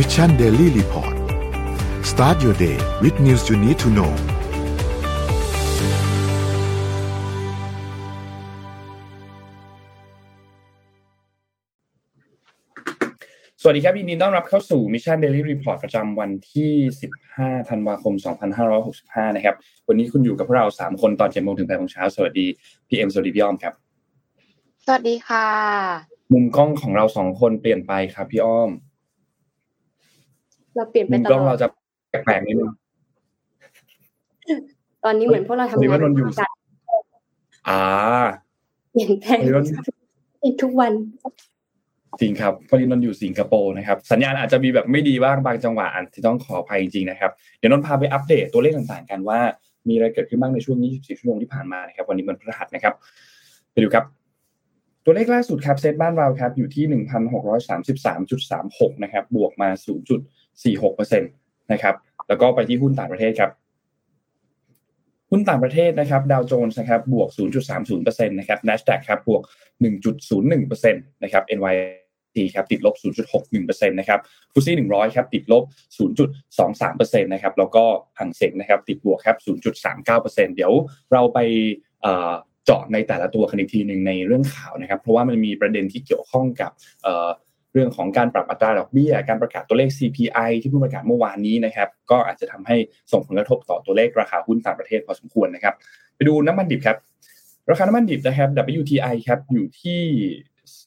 Mission Daily Report start your day with news you need to know สวัสดีครับยินดีต้อนรับเข้าสู่ Mission Daily Report ประจำวันที่ 15 ธันวาคม 2565 นะครับ วันนี้คุณอยู่กับพวกเรา 3 คนตอน7โมงถึง8โมงเช้า สวัสดีพี่เอ็มสวัสดีพี่อ้อมครับ สวัสดีค่ะ มุมกล้องของเราสองคนเปลี่ยนไปครับพี่อ้อม เราเปลี่ยนไปมุมตกล้องลอเราดจะแปลกๆนิดนึงตอนนี้เหมือนพวกเราทำหรืองาว่านนนท์อยู่การอ่าเปลี่ยนแปลงหรือว่าอีกทุกวันจริงครับพอดีนนท์อยู่สิงคโปร์นะครับ สัญญาณอาจจะมีแบบไม่ดีบ้างบางจังหวะอันที่ต้องขออภัยจริงๆนะครับ เดี๋ยวนนท์พาไปอัปเดตตัวเลขต่างๆ กันว่า มีอะไรเกิดขึ้นบ้างในช่วง 24 ชั่วโมงที่ผ่านมานะครับ วันนี้มันพฤหัสนะครับ ไปดูครับ ตัวเลขล่าสุดครับเซตบ้านเราครับ อยู่ที่ 1,633.36 นะครับ บวกมา 46%นะครับแล้วก็ไปที่หุ้นต่างประเทศครับหุ้นต่างประเทศนะครับดาวโจนส์นะครับบวก 0.30%นะครับ NASDAQ ครับบวก 1.01%นะครับ NYSE ครับติดลบ 0.61%นะครับฟุซี่100 ครับติดลบ 0.23%นะครับแล้วก็หังเซ็งนะครับติดบวกครับ 0.39%เดี๋ยวเราไปเอ่อเจาะในแต่ละตัวกันอีกทีหนึ่งในเรื่องข่าวนะครับ เพราะว่ามันมีประเด็นที่เกี่ยวข้องกับ เรื่องของการปรับอัตราดอกเบี้ย การประกาศตัวเลข CPI ที่เพิ่งประกาศเมื่อวานนี้นะครับ ก็อาจจะทำให้ส่งผลกระทบต่อตัวเลขราคาหุ้นต่างประเทศพอสมควรนะครับ ไปดูน้ำมันดิบครับ ราคาน้ำมันดิบนะครับ WTI ครับอยู่ที่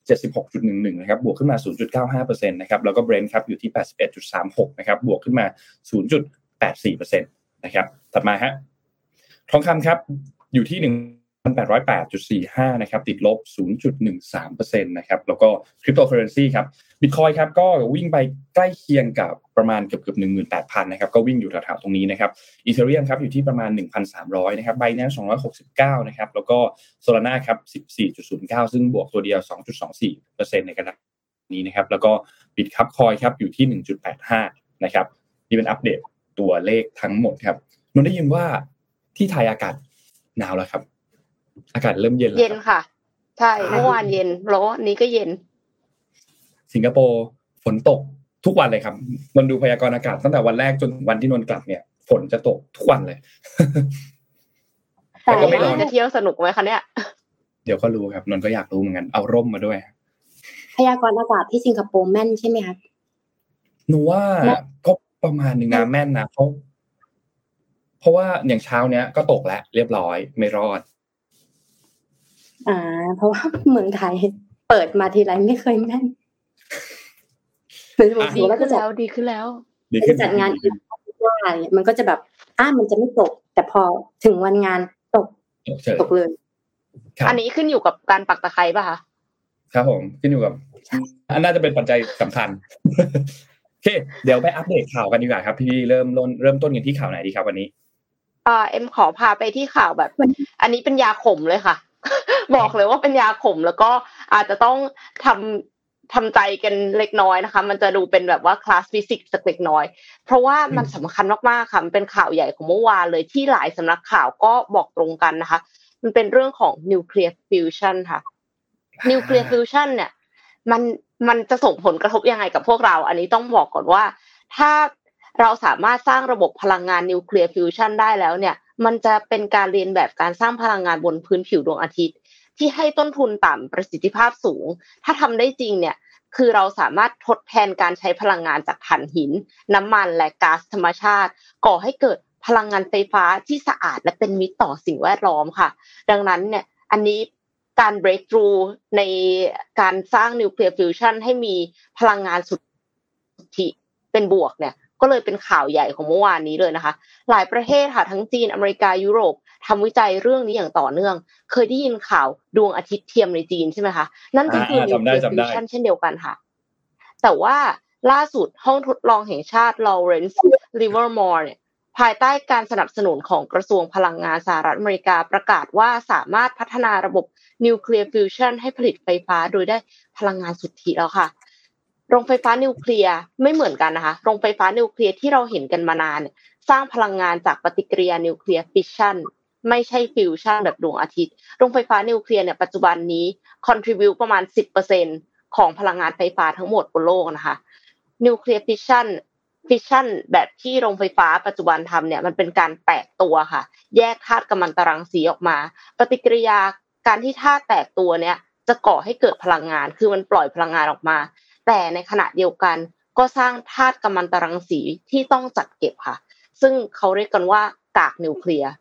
76.11 นะครับ บวกขึ้นมา 0.95%นะครับ แล้วก็ Brent ครับอยู่ที่ 81.36 นะครับ บวกขึ้นมา 0.84%นะครับ ถัดมาฮะ ทองคำครับอยู่ที่ 1,808.45 นะครับ ติดลบ 0.13%นะครับ แล้วก็คริปโตเคอเรนซีครับบิตคอยครับ ก็วิ่งไปใกล้เคียงกับประมาณเกือบเกือบ18,000 นะครับ ก็วิ่งอยู่แถวๆตรงนี้นะครับ Ethereum ครับ อยู่ที่ประมาณ 1,300 นะครับ Binance 269 นะครับ แล้วก็ Solana ครับ 14.09 ซึ่งบวกตัวเดียว 2.24%ในขณะนี้นะครับ แล้วก็บิตคับคอยครับ อยู่ที่ 1.85 นะครับ นี่เป็นอัปเดตตัวเลขทั้งหมดครับนนได้ยินว่าที่ไทยอากาศหนาวแล้วครับ อากาศเริ่มเย็นแล้วเย็นครับค่ะ ใช่เมื่อวานเย็นแล้วนี้ก็เย็น สิงคโปร์ฝนตกทุกวันเลยครับนนท์ดูพยากรณ์อากาศตั้งแต่วันแรกจนวันที่นนท์กลับเนี่ย ฝนจะตกทุกวันเลยแต่แต่ก็ไม่ร้อนจะเที่ยวสนุกไหมคะเนี่ยเดี๋ยวก็รู้ครับนนท์ก็อยากรู้เหมือนกันเอาร่มมาด้วย พยากรณ์อากาศที่สิงคโปร์แม่นใช่ไหมคะหนูว่าก็ประมาณหนึ่งนะแม่นนะเพราะเพราะว่าอย่างเช้าเนี้ยก็ตกแล้วเรียบร้อยไม่รอด อ่า เพราะว่าเมืองไทยเปิดมาทีไรไม่เคยแม่นหรือว่าดีแล้วขึ้ก็นจะแล้วดีขึ้นแล้วดีขึ้นจัดงานอีกว่าเนี่ยมันก็จะแบบอ้ามันจะไม่ตก แต่พอถึงวันงานตกตกเฉยตกเลยครับอันนี้ขึ้นอยู่กับการปักตะไคร้ป่ะคะครับผมขึ้นอยู่กับอันน่าจะเป็นปัจจัยสำคัญโอเค เดี๋ยวไปอัปเดตข่าวกันดีกว่าครับ พี่เริ่มต้นเริ่มต้นกันที่ข่าวไหนดีครับวันนี้อ่าเอ็มขอพาไปที่ข่าวแบบ อันนี้เป็นยาขมเลยค่ะ บอกเลยว่าเป็นยาขมแล้วก็อาจจะต้องทำทำใจกันเล็กน้อยนะคะ มันจะดูเป็นแบบว่าคลาสฟิสิกส์สักเล็กน้อย เพราะว่ามันสำคัญมากๆค่ะมันเป็นข่าวใหญ่ของเมื่อวานเลยที่หลายสำนักข่าวก็บอกตรงกันนะคะ มันเป็นเรื่องของนิวเคลียร์ฟิวชันค่ะนิวเคลียร์ฟิวชันเนี่ย มันมันจะส่งผลกระทบยังไงกับพวกเรา อันนี้ต้องบอกก่อนว่า ถ้าเราสามารถสร้างระบบพลังงานนิวเคลียร์ฟิวชันได้แล้วเนี่ย มันจะเป็นการเลียนแบบการสร้างพลังงานบนพื้นผิวดวงอาทิตย์ ที่ให้ต้นทุนต่ำประสิทธิภาพสูง ถ้าทำได้จริงเนี่ยคือเราสามารถทดแทนการใช้พลังงานจากถ่านหิน น้ำมันและก๊าซธรรมชาติ ก่อให้เกิดพลังงานไฟฟ้าที่สะอาดและเป็นมิตรต่อสิ่งแวดล้อมค่ะ ดังนั้นเนี่ยอันนี้การ breakthrough ในการสร้างนิวเคลียร์ฟิวชันให้มีพลังงานสุทธิเป็นบวกเนี่ย ก็เลยเป็นข่าวใหญ่ของเมื่อวานนี้เลยนะคะ หลายประเทศค่ะทั้งจีนอเมริกายุโรปทำวิจัยเรื่องนี้อย่างต่อเนื่อง เคยได้ยินข่าวดวงอาทิตย์เทียมในจีนใช่ไหมคะนั่นก็คืออ่าจำได้จำได้นิวเคลียร์ฟิวชันเช่นเดียวกันค่ะ แต่ว่าล่าสุดห้องทดลองแห่งชาติลอเรนซ์ลิเวอร์มอร์เนี่ยภายใต้การสนับสนุนของกระทรวงพลังงานสหรัฐอเมริกาประกาศว่าสามารถพัฒนาระบบนิวเคลียร์ฟิวชันให้ผลิตไฟฟ้าโดยได้พลังงานสุทธิแล้วค่ะ โรงไฟฟ้านิวเคลียร์ไม่เหมือนกันนะคะ โรงไฟฟ้านิวเคลียร์ที่เราเห็นกันมานาน สร้างพลังงานจากปฏิกิริยานิวเคลียร์ฟิชชันไม่ใช่ฟิวชั่นแบบดวงอาทิตย์ โรงไฟฟ้านิวเคลียร์เนี่ยปัจจุบันนี้ contribute ประมาณ 10%ของพลังงานไฟฟ้าทั้งหมดบนโลกนะคะ นิวเคลียร์ฟิชชันฟิชชันแบบที่โรงไฟฟ้าปัจจุบันทำเนี่ยมันเป็นการแตกตัวค่ะ แยกธาตุกัมมันตรังสีออกมา ปฏิกิริยาการที่ธาตุแตกตัวเนี่ยจะก่อให้เกิดพลังงาน คือมันปล่อยพลังงานออกมา แต่ในขณะเดียวกันก็สร้างธาตุกัมมันตรังสีที่ต้องจัดเก็บค่ะ ซึ่งเขาเรียกกันว่ากากนิวเคลียร์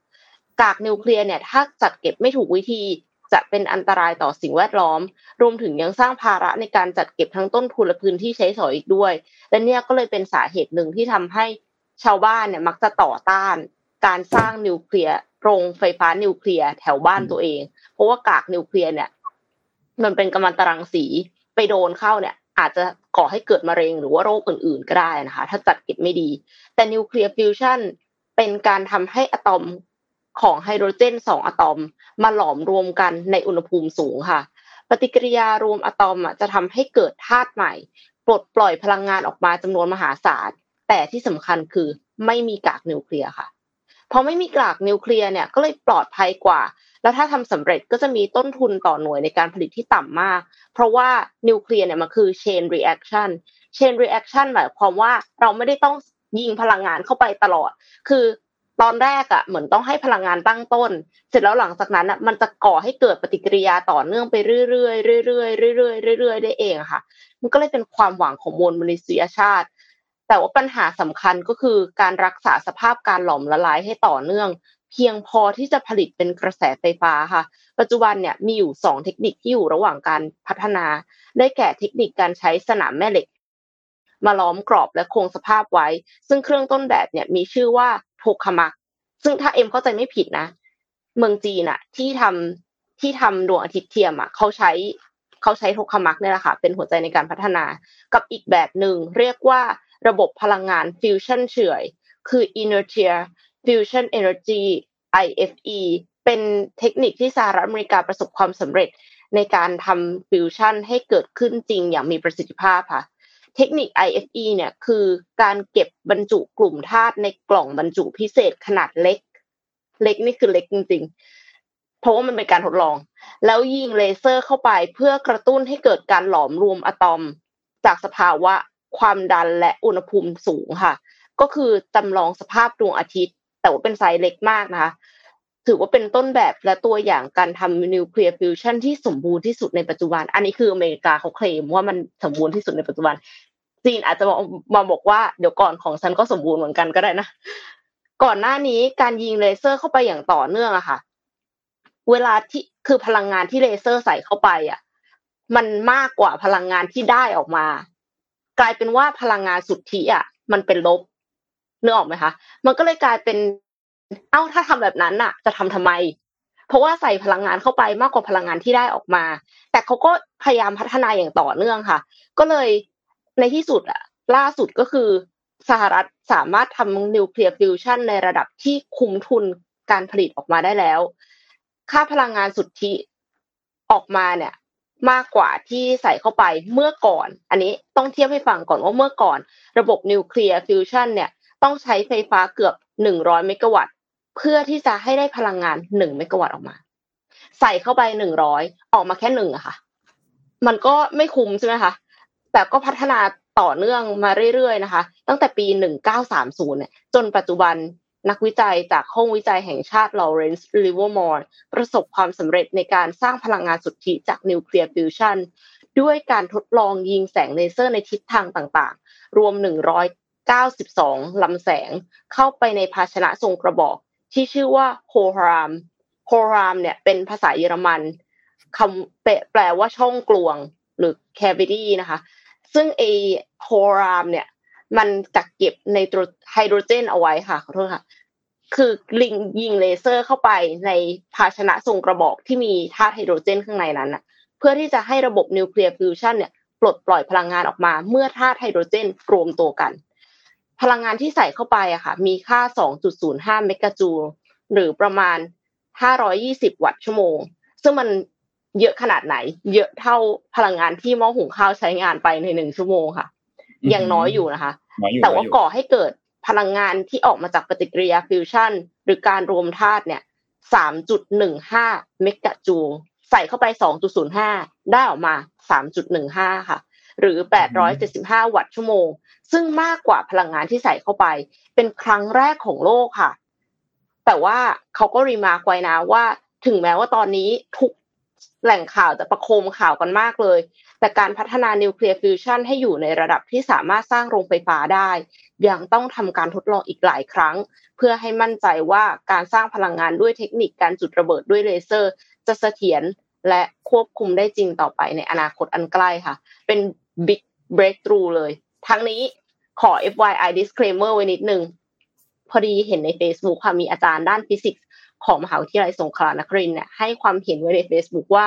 กากนิวเคลียร์เนี่ยถ้าจัดเก็บไม่ถูกวิธีจะเป็นอันตรายต่อสิ่งแวดล้อม รวมถึงยังสร้างภาระในการจัดเก็บทั้งต้นทุนและพื้นที่ใช้สอยอีกด้วย และเนี่ยก็เลยเป็นสาเหตุหนึ่งที่ทำให้ชาวบ้านเนี่ยมักจะต่อต้าน การสร้างนิวเคลียร์โรงไฟฟ้านิวเคลียร์แถวบ้านตัวเอง เพราะว่ากากนิวเคลียร์เนี่ย มันเป็นกัมมันตรังสีไปโดนเข้าเนี่ย อาจจะก่อให้เกิดมะเร็งหรือว่าโรคอื่น ๆ ก็ได้นะคะ ถ้าจัดเก็บไม่ดี แต่นิวเคลียร์ฟิวชันเป็นการทำให้อะตอมของไฮโดรเจนสองอะตอม มาหลอมรวมกันในอุณหภูมิสูงค่ะ ปฏิกิริยารวมอะตอมจะทำให้เกิดธาตุใหม่ ปลดปล่อยพลังงานออกมาจำนวนมหาศาล แต่ที่สำคัญคือไม่มีกากนิวเคลียร์ค่ะพอไม่มีกากนิวเคลียร์เนี่ยก็เลยปลอดภัยกว่า แล้วถ้าทำสำเร็จก็จะมีต้นทุนต่อหน่วยในการผลิตที่ต่ำมาก เพราะว่านิวเคลียร์เนี่ยมันคือ chain reaction chain reaction หมายความว่าเราไม่ได้ต้องยิงพลังงานเข้าไปตลอด คือตอนแรกอะเหมือนต้องให้พลังงานตั้งต้น เสร็จแล้วหลังจากนั้นอะมันจะก่อให้เกิดปฏิกิริยาต่อเนื่องไปเรื่อยๆเรื่อยๆเรื่อยๆเรื่อยๆได้เองค่ะ มันก็เลยเป็นความหวังของมวลมนุษยชาติ แต่ว่าปัญหาสำคัญก็คือการรักษาสภาพการหลอมละลายให้ต่อเนื่อง เพียงพอที่จะผลิตเป็นกระแสไฟฟ้าค่ะ ปัจจุบันเนี่ยมีอยู่สองเทคนิคที่อยู่ระหว่างการพัฒนา ได้แก่เทคนิคการใช้สนามแม่เหล็ก มาล้อมกรอบและคงสภาพไว้ ซึ่งเครื่องต้นแบบเนี่ยมีชื่อว่าโทคามัก ซึ่งถ้าเอ็มเข้าใจไม่ผิดนะ เมืองจีนอะที่ทำที่ทำดวงอาทิตย์เทียมอะเขาใช้เขาใช้โทคามักเนี่ยแหละค่ะเป็นหัวใจในการพัฒนา กับอีกแบบหนึ่งเรียกว่าระบบพลังงานฟิวชั่นเฉื่อยคือ inertia fusion energy IFE เป็นเทคนิคที่สหรัฐอเมริกาประสบความสำเร็จในการทำฟิวชั่นให้เกิดขึ้นจริงอย่างมีประสิทธิภาพค่ะ เทคนิค IFE เนี่ยคือการเก็บบรรจุกลุ่มธาตุในกล่องบรรจุพิเศษขนาดเล็ก เล็กนี่คือเล็กจริงๆ เพราะว่ามันเป็นการทดลอง แล้วยิงเลเซอร์เข้าไปเพื่อกระตุ้นให้เกิดการหลอมรวมอะตอม จากสภาวะความดันและอุณหภูมิสูงค่ะ ก็คือจำลองสภาพดวงอาทิตย์ แต่ว่าเป็นไซส์เล็กมากนะคะ ถือว่าเป็นต้นแบบและตัวอย่างการทำนิวเคลียร์ฟิวชันที่สมบูรณ์ที่สุดในปัจจุบัน อันนี้คืออเมริกาเขาเคลมว่ามันสมบูรณ์ที่สุดในปัจจุบัน จีนอาจจะมาบอกว่าเดี๋ยวก่อนของฉันก็สมบูรณ์เหมือนกันก็ได้นะ ก่อนหน้านี้การยิงเลเซอร์เข้าไปอย่างต่อเนื่องอะค่ะ เวลาที่คือพลังงานที่เลเซอร์ใส่เข้าไปอะมันมากกว่าพลังงานที่ได้ออกมา กลายเป็นว่าพลังงานสุทธิอะ มันเป็นลบ เนื้อออกไหมคะมันก็เลยกลายเป็น เอ้าถ้าทำแบบนั้นน่ะ จะทำทำไม เพราะว่าใส่พลังงานเข้าไปมากกว่าพลังงานที่ได้ออกมา แต่เขาก็พยายามพัฒนาอย่างต่อเนื่องค่ะ ก็เลยในที่สุดอะล่าสุดก็คือสหรัฐสามารถทำนิวเคลียร์ฟิวชันในระดับที่คุ้มทุนการผลิตออกมาได้แล้ว ค่าพลังงานสุทธิออกมาเนี่ย มากกว่าที่ใส่เข้าไปเมื่อก่อน อันนี้ต้องเทียบให้ฟังก่อนว่าเมื่อก่อน ระบบนิวเคลียร์ฟิวชันเนี่ย ต้องใช้ไฟฟ้าเกือบหนึ่งร้อยเมกะวัตต์ เพื่อที่จะให้ได้พลังงานหนึ่งเมกะวัตต์ออกมา ใส่เข้าไปหนึ่งร้อยออกมาแค่หนึ่งอะค่ะ มันก็ไม่คุ้มใช่ไหมคะแต่ก็พัฒนาต่อเนื่องมาเรื่อยๆนะคะ ตั้งแต่ปี 1930 เนี่ย จนปัจจุบันนักวิจัยจากห้องวิจัยแห่งชาติลอเรนซ์ลิเวอร์มอร์ประสบความสำเร็จในการสร้างพลังงานสุทธิจากนิวเคลียร์ฟิวชันด้วยการทดลองยิงแสงเลเซอร์ในทิศทางต่างๆ รวม 92ลำแสงเข้าไปในภาชนะทรงกระบอก ที่ชื่อว่า Hohlraum Hohlraum เนี่ยเป็นภาษาเยอรมันคำแปลว่าช่องกลวงหรือ cavity นะคะ ซึ่งไอHohlraum เนี่ย มันกักเก็บในไฮโดรเจนเอาไว้ค่ะขอโทษค่ะคือยิงยิงเลเซอร์เข้าไปในภาชนะทรงกระบอกที่มีธาตุไฮโดรเจนข้างในนั้นนะเพื่อที่จะให้ระบบนิวเคลียร์ฟิวชันเนี่ยปลดปล่อยพลังงานออกมา เมื่อธาตุไฮโดรเจนรวมตัวกัน พลังงานที่ใส่เข้าไปอะค่ะ มีค่า 2.05 เมกะจูลหรือประมาณ 520 วัตต์ชั่วโมง ซึ่งมันเยอะขนาดไหน เยอะเท่าพลังงานที่หม้อหุงข้าวใช้งานไปในหนึ่งชั่วโมงค่ะ ยังน้อยอยู่นะคะ แต่ว่าก่อให้เกิดพลังงานที่ออกมาจากปฏิกิริยาฟิวชันหรือการรวมธาตุเนี่ย 3.15 เมกะจูลใส่เข้าไป 2.05 ได้ออกมา 3.15 ค่ะ หรือ 875 วัตต์ชั่วโมง ซึ่งมากกว่าพลังงานที่ใส่เข้าไป เป็นครั้งแรกของโลกค่ะ แต่ว่าเขาก็ remark ไว้นะว่า ถึงแม้ว่าตอนนี้ทุกแหล่งข่าวจะประโคมข่าวกันมากเลย แต่การพัฒนานิวเคลียร์ฟิวชันให้อยู่ในระดับที่สามารถสร้างโรงไฟฟ้าได้ ยังต้องทำการทดลองอีกหลายครั้ง เพื่อให้มั่นใจว่าการสร้างพลังงานด้วยเทคนิคการจุดระเบิดด้วยเลเซอร์ จะเสถียรและควบคุมได้จริงต่อไปในอนาคตอันใกล้ค่ะ เป็น big breakthrough เลยทั้งนี้ขอ FYI disclaimer ไว้นิดนึง พอดีเห็นใน Facebook ค่ะมีอาจารย์ด้านฟิสิกส์ของมหาวิทยาลัยสงขลานครินทร์เนี่ยให้ความเห็นไว้ใน Facebook ว่า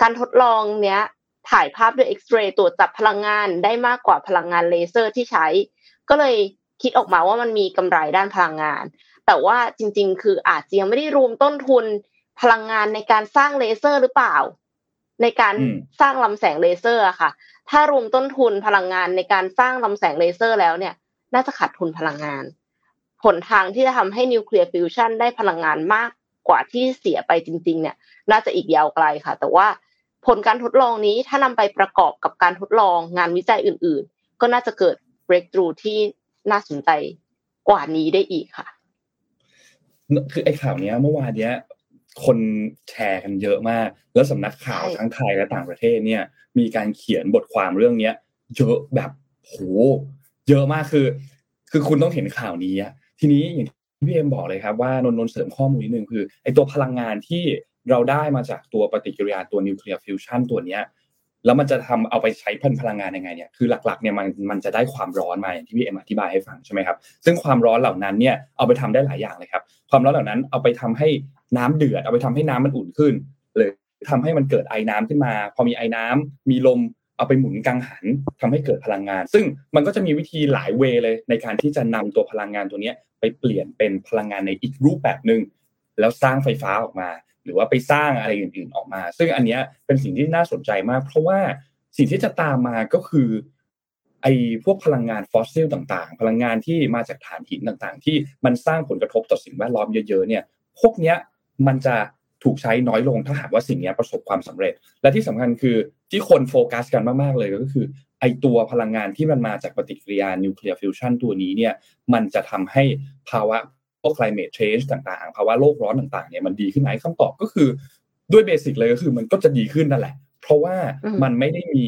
การทดลองเนี้ยถ่ายภาพด้วยเอ็กซเรย์ตรวจจับพลังงานได้มากกว่าพลังงานเลเซอร์ที่ใช้ ก็เลยคิดออกมาว่ามันมีกำไรด้านพลังงาน แต่ว่าจริง ๆ คืออาจจะยังไม่ได้รวมต้นทุนพลังงานในการสร้างเลเซอร์หรือเปล่า ในการสร้างลำแสงเลเซอร์อะค่ะ ถ้ารวมต้นทุนพลังงานในการสร้างลำแสงเลเซอร์แล้วเนี่ย น่าจะขาดทุนพลังงาน หนทางที่จะทำให้นิวเคลียร์ฟิวชันได้พลังงานมากกว่าที่เสียไปจริง ๆ เนี่ย น่าจะอีกยาวไกลค่ะ แต่ว่าผลการทดลองนี้ถ้านำไปประกอบกับการทดลองงานวิจัยอื่น ๆ ก็น่าจะเกิด breakthrough ที่น่าสนใจกว่านี้ได้อีกค่ะ คือไอ้ข่าวเนี้ย เมื่อวานเนี้ย คนแชร์กันเยอะมาก แล้วสำนักข่าวทั้งไทยและต่างประเทศเนี่ย มีการเขียนบทความเรื่องเนี้ย เยอะแบบโหเยอะมากคือ คือคุณต้องเห็นข่าวนี้อะทีนี้อย่างที่พี่เอ็มบอกเลยครับว่านนนเสริมข้อมูลนิดนึงคือไอ้ตัวพลังงานที่เราได้มาจากตัวปฏิกิริยาตัวนิวเคลียร์ฟิวชันตัวเนี้ย แล้วมันจะทำเอาไปใช้พันพลังงานยังไงเนี่ยคือหลักๆเนี่ยมันมันจะได้ความร้อนมาอย่างที่พี่เอ็มอธิบายให้ฟังใช่ไหมครับซึ่งความร้อนเหล่านั้นเนี่ยเอาไปทำได้หลายอย่างเลยครับ ความร้อนเหล่านั้นเอาไปทำให้น้ำเดือด เอาไปทำให้น้ำมันอุ่นขึ้นหรือทำให้มันเกิดไอ้น้ำขึ้นมา พอมีไอ้น้ำมีลมเอาไปหมุนกังหันทำให้เกิดพลังงาน ซึ่งมันก็จะมีวิธีหลายเวเลยในการที่จะนำตัวพลังงานตัวนี้ไปเปลี่ยนเป็นพลังงานในอีกรูปแบบหนึ่งแล้วสร้างไฟฟ้าออกมา หรือว่าไปสร้างอะไรอื่น ๆออกมา ซึ่งอันเนี้ยเป็นสิ่งที่น่าสนใจมาก เพราะว่าสิ่งที่จะตามมาก็คือไอ้พวกพลังงานฟอสซิลต่าง ๆ พลังงานที่มาจากถ่านหินต่างๆ ที่มันสร้างผลกระทบต่อสิ่งแวดล้อมเยอะๆเนี่ยพวกเนี้ยมันจะถูกใช้น้อยลงถ้าหากว่าสิ่งนี้ประสบความสำเร็จ และที่สำคัญคือที่คนโฟกัสกันมากๆเลยก็คือ ไอตัวพลังงานที่มันมาจากปฏิกิริยานิวเคลียร์ฟิวชันตัวนี้เนี่ยมันจะทำให้ภาวะ พวก climate change ต่างๆ ภาวะโลกร้อนต่างๆ เนี่ยมันดีขึ้นไหมคำตอบก็คือด้วย basic เลยก็คือมันก็จะดีขึ้นนั่นแหละ เพราะว่ามันไม่ได้มี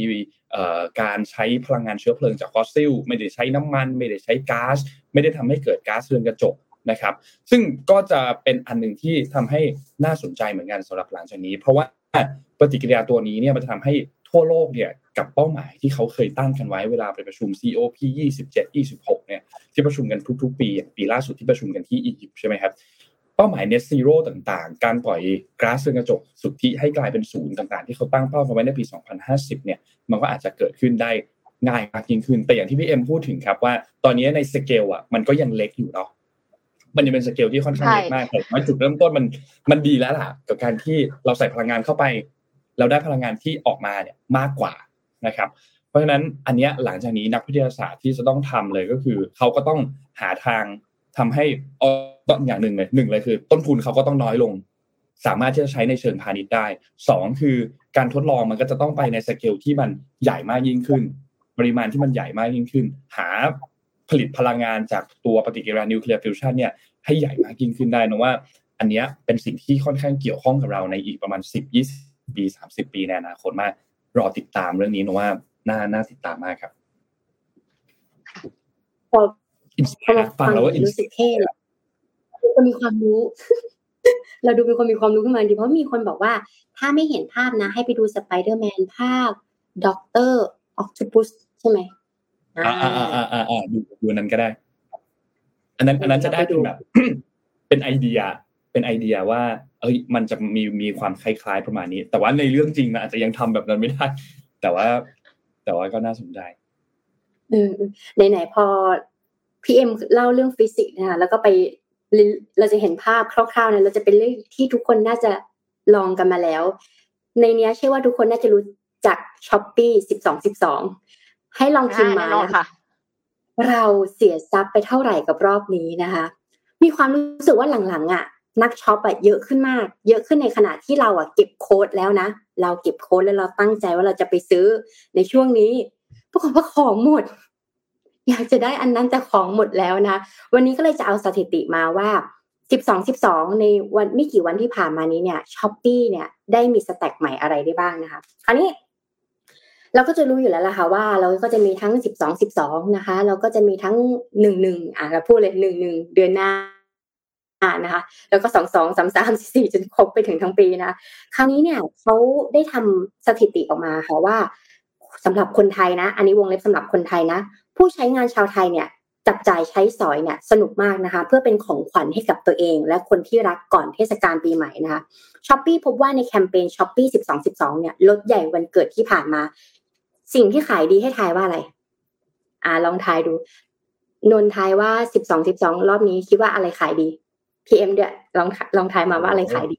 การใช้พลังงานเชื้อเพลิงจากฟอสซิล ไม่ได้ใช้น้ำมัน ไม่ได้ใช้ก๊าซ ไม่ได้ทำให้เกิดก๊าซเรือนกระจกนะครับ ซึ่งก็จะเป็นอันหนึ่งที่ทำให้น่าสนใจเหมือนกันสำหรับหลังจากนี้ เพราะว่าปฏิกิริยาตัวนี้เนี่ยมันจะทำให้ ทั่วโลกเนี่ยกับเป้าหมายที่เขาเคยตั้งกันไว้เวลาไปประชุม COP 27 26เนี่ยที่ประชุมกันทุกๆ ปี ปีล่าสุดที่ประชุมกันที่อียิปต์ใช่ไหมครับเป้าหมาย net zero ต่างๆ การปล่อยก๊าซเรือนกระจกสุทธิให้กลายเป็นศูนย์ต่างๆ ที่เขาตั้งเป้าไว้ในปี 2050 เนี่ยมันก็อาจจะเกิดขึ้นได้ง่ายมากยิ่งขึ้น แต่อย่างที่พี่เอ็มพูดถึงครับว่า ตอนนี้ในสเกลอะมันก็ยังเล็กอยู่เนาะมันยังเป็นสเกลที่ค่อนข้างเล็กมากแต่ว่าจุดเริ่มต้นมันมันดีแล้วล่ะ กับการที่เราใส่พลังงานเข้าไป เราได้พลังงานที่ออกมาเนี่ยมากกว่านะครับ เพราะฉะนั้นอันนี้หลังจากนี้นักวิทยาศาสตร์ที่จะต้องทำเลยก็คือเขาก็ต้องหาทางทำให้ต้นอย่างหนึ่งเลยหนึ่งเลยคือ ต้นทุนเขาก็ต้องน้อยลง สามารถที่จะใช้ในเชิงพาณิชย์ได้สองคือการทดลองมันก็จะต้องไปในสเกลที่มันใหญ่มากยิ่งขึ้น ปริมาณที่มันใหญ่มากยิ่งขึ้น หาผลิตพลังงานจากตัวปฏิกิริยานิวเคลียร์ฟิวชันเนี่ยให้ใหญ่มากยิ่งขึ้นได้นะว่า อันนี้เป็นสิ่งที่ค่อนข้างเกี่ยวข้องกับเราในอีกประมาณสิ บยี่สิบปีสามสิบปีในอนาคตมาก รอติดตามเรื่องนี้นะว่าน่าน่าติดตามมากครับพอฟังแล้วว่ารู้สึกเท่เลยคนมีความรู้ เราดูเป็นคนมีความรู้ขึ้นมาดีเพราะมีคนบอกว่า ถ้าไม่เห็นภาพนะ ให้ไปดูสไปเดอร์แมนภาค Doctor Octopus ใช่ไหมอ่าอ่าอ่าอ่าอ่าดูดูนั้นก็ได้ อันนั้นอันนั้นจะได้เป็นแบบ เป็นไอเดีย เป็นไอเดียว่า เอ้ย มันจะมีมีความคล้ายๆประมาณนี้ แต่ว่าในเรื่องจริงมันอาจจะยังทำแบบนั้นไม่ได้ แต่ว่า แต่ว่าก็น่าสนใจเออไหนๆพอพี่เอ็มเล่าเรื่องฟิสิกส์นะคะแล้วก็ไปเราจะเห็นภาพคร่าวๆเนี่ยเราจะเป็นเรื่องที่ทุกคนน่าจะลองกันมาแล้ว ในเนี้ยเชื่อว่าทุกคนน่าจะรู้จัก Shopee สิบสองสิบสองให้ลองพิมพ์มานะคะเราเสียทรัพย์ไปเท่าไหร่กับรอบนี้นะคะ มีความรู้สึกว่าหลังๆอะ นักช็อปอะเยอะขึ้นมาก เยอะขึ้นในขณะที่เราอะเก็บโค้ดแล้วนะ เราเก็บโค้ดแล้วเราตั้งใจว่าเราจะไปซื้อในช่วงนี้ปรากฏว่าของหมด อยากจะได้อันนั้นแต่ของหมดแล้วนะ วันนี้ก็เลยจะเอาสถิติมาว่าสิบสองสิบสองในวันไม่กี่วันที่ผ่านมานี้เนี่ยช้อปปี้เนี่ยได้มีสแต็กใหม่อะไรได้บ้างนะคะคราวนี้เราก็จะรู้อยู่แล้วล่ะค่ะว่าเราก็จะมีทั้งสิบสองสิบสองนะคะ เราก็จะมีทั้งหนึ่งหนึ่งอะเราพูดเลยหนึ่งหนึ่งเดือนหน้า นะคะแล้วก็สองสองสามสามสี่จนครบไปถึงทั้งปีนะคราวนี้เนี่ยเขาได้ทำสถิติออกมาค่ะว่าสำหรับคนไทยนะ อันนี้วงเล็บสำหรับคนไทยนะ ผู้ใช้งานชาวไทยเนี่ยจับจ่ายใช้สอยเนี่ยสนุกมากนะคะ เพื่อเป็นของขวัญให้กับตัวเอง และคนที่รักก่อนเทศกาลปีใหม่นะคะ Shopee พบว่าในแคมเปญ Shopee สิบสองสิบสองเนี่ยลดใหญ่วันเกิดที่ผ่านมา สิ่งที่ขายดีให้ทายว่าอะไร อ่าลองทายดู นนทายว่าสิบสองสิบสองรอบนี้คิดว่าอะไรขายดี พี่เอ็มเดี๋ยวลองลองทายมาว่าอะไรขายดี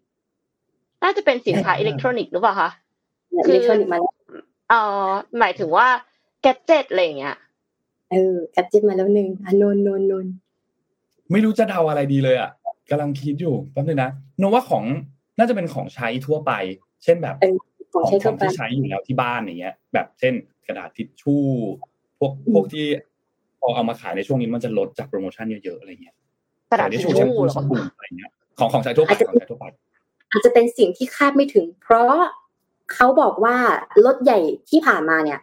น่าจะเป็นสินค้าอิเล็กทรอนิกส์หรือเปล่าคะอิเล็กทรอนิกส์มาแล้วเอ่อหมายถึงว่า gadget อะไรอย่างเงี้ยเออ gadget มาแล้วหนึ่งอะนนนนนนไม่รู้จะเดาอะไรดีเลยอะกำลังคิดอยู่แป๊บนึงนะนว่าของน่าจะเป็นของใช้ทั่วไป เช่นแบบเออของของใช้ขทั่อวงไปที่ใช้อยู่แล้วที่บ้านอย่างเงี้ย แบบเช่นกระดาษทิชชู่ พวกอืมพวกที่พอเอามาขายในช่วงนี้มันจะลดจากโปรโมชั่นเยอะๆอะไรเงี้ย กระดาษทิทิชชชู่ชู่แชมพูเหรอสบู่อะไรเงี้ยของของใช้ทั่วไปของใช้ทั่วไปอาจจะเป็นสิ่งที่คาดไม่ถึง เพราะเขาบอกว่ารถใหญ่ที่ผ่านมาเนี่ย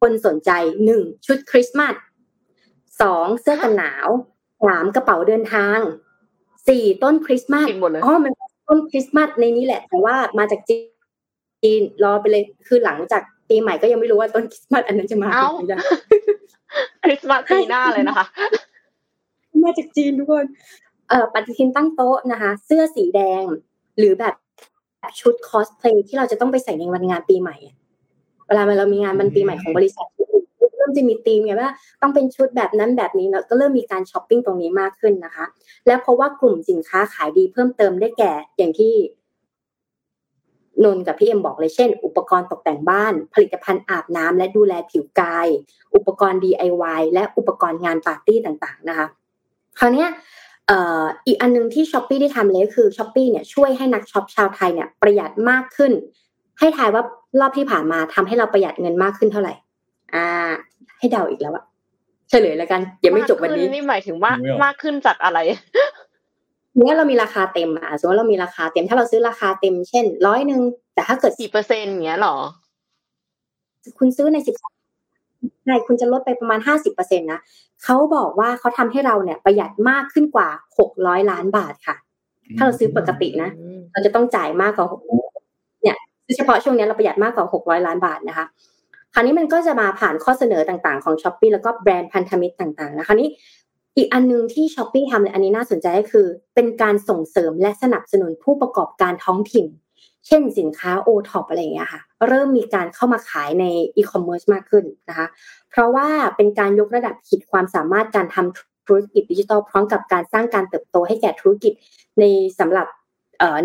คนสนใจหนึ่งชุดคริสต์มาสสองเสื้อกันหนาวสามกระเป๋าเดินทางสี่ต้นคริสต์มาสผิดหมดเลยอ๋อมันต้นคริสต์มาสในนี้แหละ แต่ว่ามาจากจจีนรอไปเลยคือหลังจากปีใหม่ก็ยังไม่รู้ว่าต้นคริสต์มาสอันนั้นจะมาเอ้าหรือยังคริสต์มาสปีหน้าเลยนะคะ มาจากจีนทุกคนเอ่อปฏิทินตั้งโต๊ะนะคะ เสื้อสีแดง หรือแบบชุดคอสเพลย์ที่เราจะต้องไปใส่ในวันงานปีใหม่เวลาเรามีงานวันปีใหม่ของบริษัทเริ่มจะมีธีมไงว่าต้องเป็นชุดแบบนั้นแบบนี้แล้วก็เริ่มมีการช้อปปิ้งตรงนี้มากขึ้นนะคะ แล้วเพราะว่ากลุ่มสินค้าขายดีเพิ่มเติมได้แก่อย่างที่นนกับพี่เอ็มบอกเลยเช่น อุปกรณ์ตกแต่งบ้าน ผลิตภัณฑ์อาบน้ำและดูแลผิวกาย อุปกรณ์ DIY และอุปกรณ์งานปาร์ตี้ต่างๆนะคะ คราวเนี้ยเอ่ออีกอันนึงที่ Shopee ได้ทำเลยก็คือ Shopee เนี่ยช่วยให้นักช็อปชาวไทยเนี่ยประหยัดมากขึ้น ให้ทายว่ารอบที่ผ่านมาทำให้เราประหยัดเงินมากขึ้นเท่าไหร่ อ่า ให้เดาอีกแล้วอะเฉลยแล้วกันยังไม่จบวันนี้มากขึ้นนี่หมายถึงว่าไม่ออกมากขึ้นจากอะไรเนี่ยเรามีราคาเต็มอะสมมติเรามีราคาเต็มถ้าเราซื้อราคาเต็มเช่นร้อยหนึ่งแต่ถ้าเกิดกี่เปอร์เซ็นต์อย่างเงี้ยหรอ คุณซื้อในสิบ ใช่คุณจะลดไปประมาณห้าสิบเปอร์เซ็นต์นะเขาบอกว่าเขาทำให้เราเนี่ยประหยัดมากขึ้นกว่าหกร้อยล้านบาทค่ะ ถ้าเราซื้อปกตินะ เราจะต้องจ่ายมากกว่าเนี่ยเฉพาะช่วงนี้เราประหยัดมากกว่าหกร้อยล้านบาทนะคะคราวนี้มันก็จะมาผ่านข้อเสนอต่างๆของ Shopee แล้วก็แบรนด์พันธมิตรต่างๆนะคะนี้อีกอันหนึ่งที่ Shopee ทำเลยอันนี้น่าสนใจก็คือ เป็นการส่งเสริมและสนับสนุนผู้ประกอบการท้องถิ่น เช่นสินค้าโอท็อปอะไรอย่างเงี้ยค่ะ เริ่มมีการเข้ามาขายในอีคอมเมิร์ซมากขึ้นนะคะ เพราะว่าเป็นการยกระดับขีดความสามารถการทำธุรกิจดิจิทัลพร้อมกับการสร้างการเติบโตให้แก่ธุรกิจในสำหรับ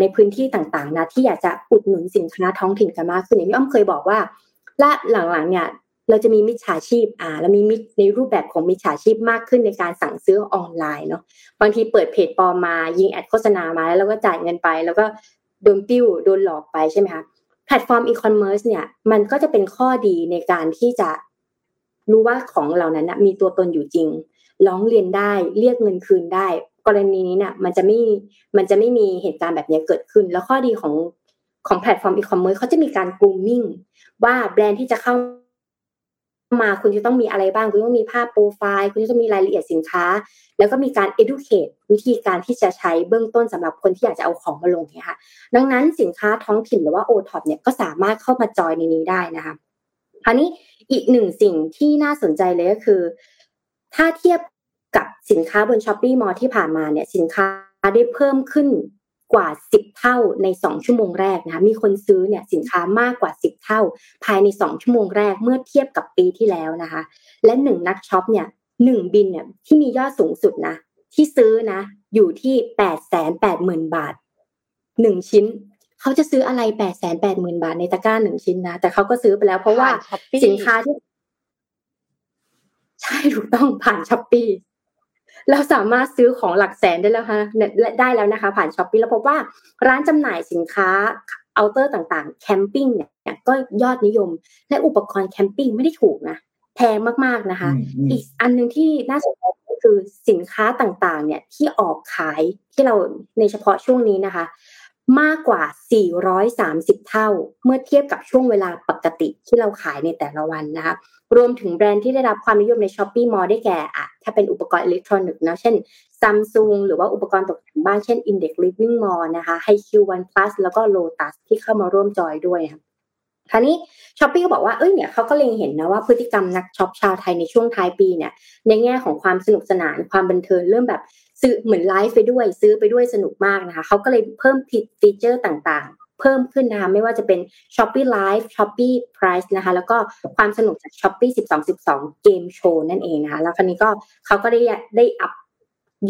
ในพื้นที่ต่างๆนะที่อยากจะอุดหนุนสินค้าท้องถิ่นกันมากขึ้นอย่างที่อ้อมเคยบอกว่าละหลังๆเนี่ยเราจะมีมิจฉาชีพอ่าแล้วมีมิจในรูปแบบของมิจฉาชีพมากขึ้นในการสั่งซื้อออนไลน์เนาะบางทีเปิดเพจปลอมมายิง ad โฆษณามาแล้วเราก็จ่ายเงินไป แล้วก็โดนปิ้วโดนหลอกไปใช่ไหมคะแพลตฟอร์มอีคอมเมิร์ซเนี่ยมันก็จะเป็นข้อดีในการที่จะ รู้ว่าของเหล่านั้นนะมีตัวตนอยู่จริง ร้องเรียนได้ เรียกเงินคืนได้ กรณีนี้เนี่ยมันจะไม่ มันจะไม่มีเหตุการณ์แบบนี้เกิดขึ้น แล้วข้อดีของของแพลตฟอร์มอีคอมเมิร์ซเขาจะมีการ grooming ว่าแบรนด์ที่จะเข้ามาคุณจะต้องมีอะไรบ้าง คุณต้องมีภาพโปรไฟล์ คุณจะต้องมีรายละเอียดสินค้า แล้วก็มีการ educate วิธีการที่จะใช้เบื้องต้นสำหรับคนที่อยากจะเอาของมาลงเนี่ยค่ะ ดังนั้นสินค้าท้องถิ่นหรือว่า o t o p เนี่ยก็สามารถเข้ามาจอยในนี้ได้นะคะ คราวนี้อีกหนึ่งสิ่งที่น่าสนใจเลยก็คือ ถ้าเทียบกับสินค้าบน Shopee Mall ที่ผ่านมาเนี่ยสินค้าได้เพิ่มขึ้นกว่า 10 เท่าใน 2 ชั่วโมงแรกนะคะมีคนซื้อเนี่ยสินค้ามากกว่า 10 เท่า ภายใน 2 ชั่วโมงแรกเมื่อเทียบกับปีที่แล้วนะคะ และหนึ่งนักช็อปเนี่ยหนึ่งบินเนี่ยที่มียอดสูงสุดนะที่ซื้อนะ อยู่ที่แปดแสนแปดหมื่นบาทหนึ่งชิ้น เขาจะซื้ออะไรแปดแสนแปดหมื่นบาทในตะกร้าหนึ่งชิ้นนะแต่เขาก็ซื้อไปแล้วเพราะว่าผ่าน Shopee สินค้าที่ใช่ถูกต้องผ่าน Shopee เราสามารถซื้อของหลักแสนได้แล้วค่ะได้แล้วนะคะ ผ่าน Shopee แล้วพบว่าร้านจำหน่ายสินค้า outdoor ต่างๆ camping เนี่ยก็ยอดนิยม และอุปกรณ์ camping ไม่ได้ถูกนะแพงมากๆนะคะอืมอืมอีกอันหนึ่งที่น่าสนใจก็คือสินค้าต่างๆ เนี่ยที่ออกขายที่เราในเฉพาะช่วงนี้นะคะ มากกว่า 430 เท่า เมื่อเทียบกับช่วงเวลาปกติที่เราขายในแต่ละวันนะคะรวมถึงแบรนด์ที่ได้รับความนิยมใน Shopee Mall ได้แก่อะถ้าเป็นอุปกรณ์อิเล็กทรอนิกส์นะเช่น Samsung หรือว่าอุปกรณ์ตกแต่งบ้านเช่น Index Living Mall นะคะ HiQ One Plus แล้วก็ Lotus ที่เข้ามาร่วมจอยด้วยค่ะคราวนี้ Shopee ก็บอกว่าเอ้ยเนี่ยเขาก็เล็งเห็นนะว่าพฤติกรรมนักช็อปชาวไทยในช่วงท้ายปีเนี่ยในแง่ของความสนุกสนานความบันเทิงเริ่มแบบ ซื้อเหมือนไลฟ์ไปด้วย ซื้อไปด้วยสนุกมากนะคะเขาก็เลยเพิ่มฟีเจอร์ต่างๆ เพิ่มขึ้นนะคะไม่ว่าจะเป็น s h o p e e Live s h o p e e Price นะคะแล้วก็ความสนุกจาก s h o p e e 12 12เกมโชว์นั่นเองนะคะแล้วคราวนี้ก็เขาก็ได้ได้อัพ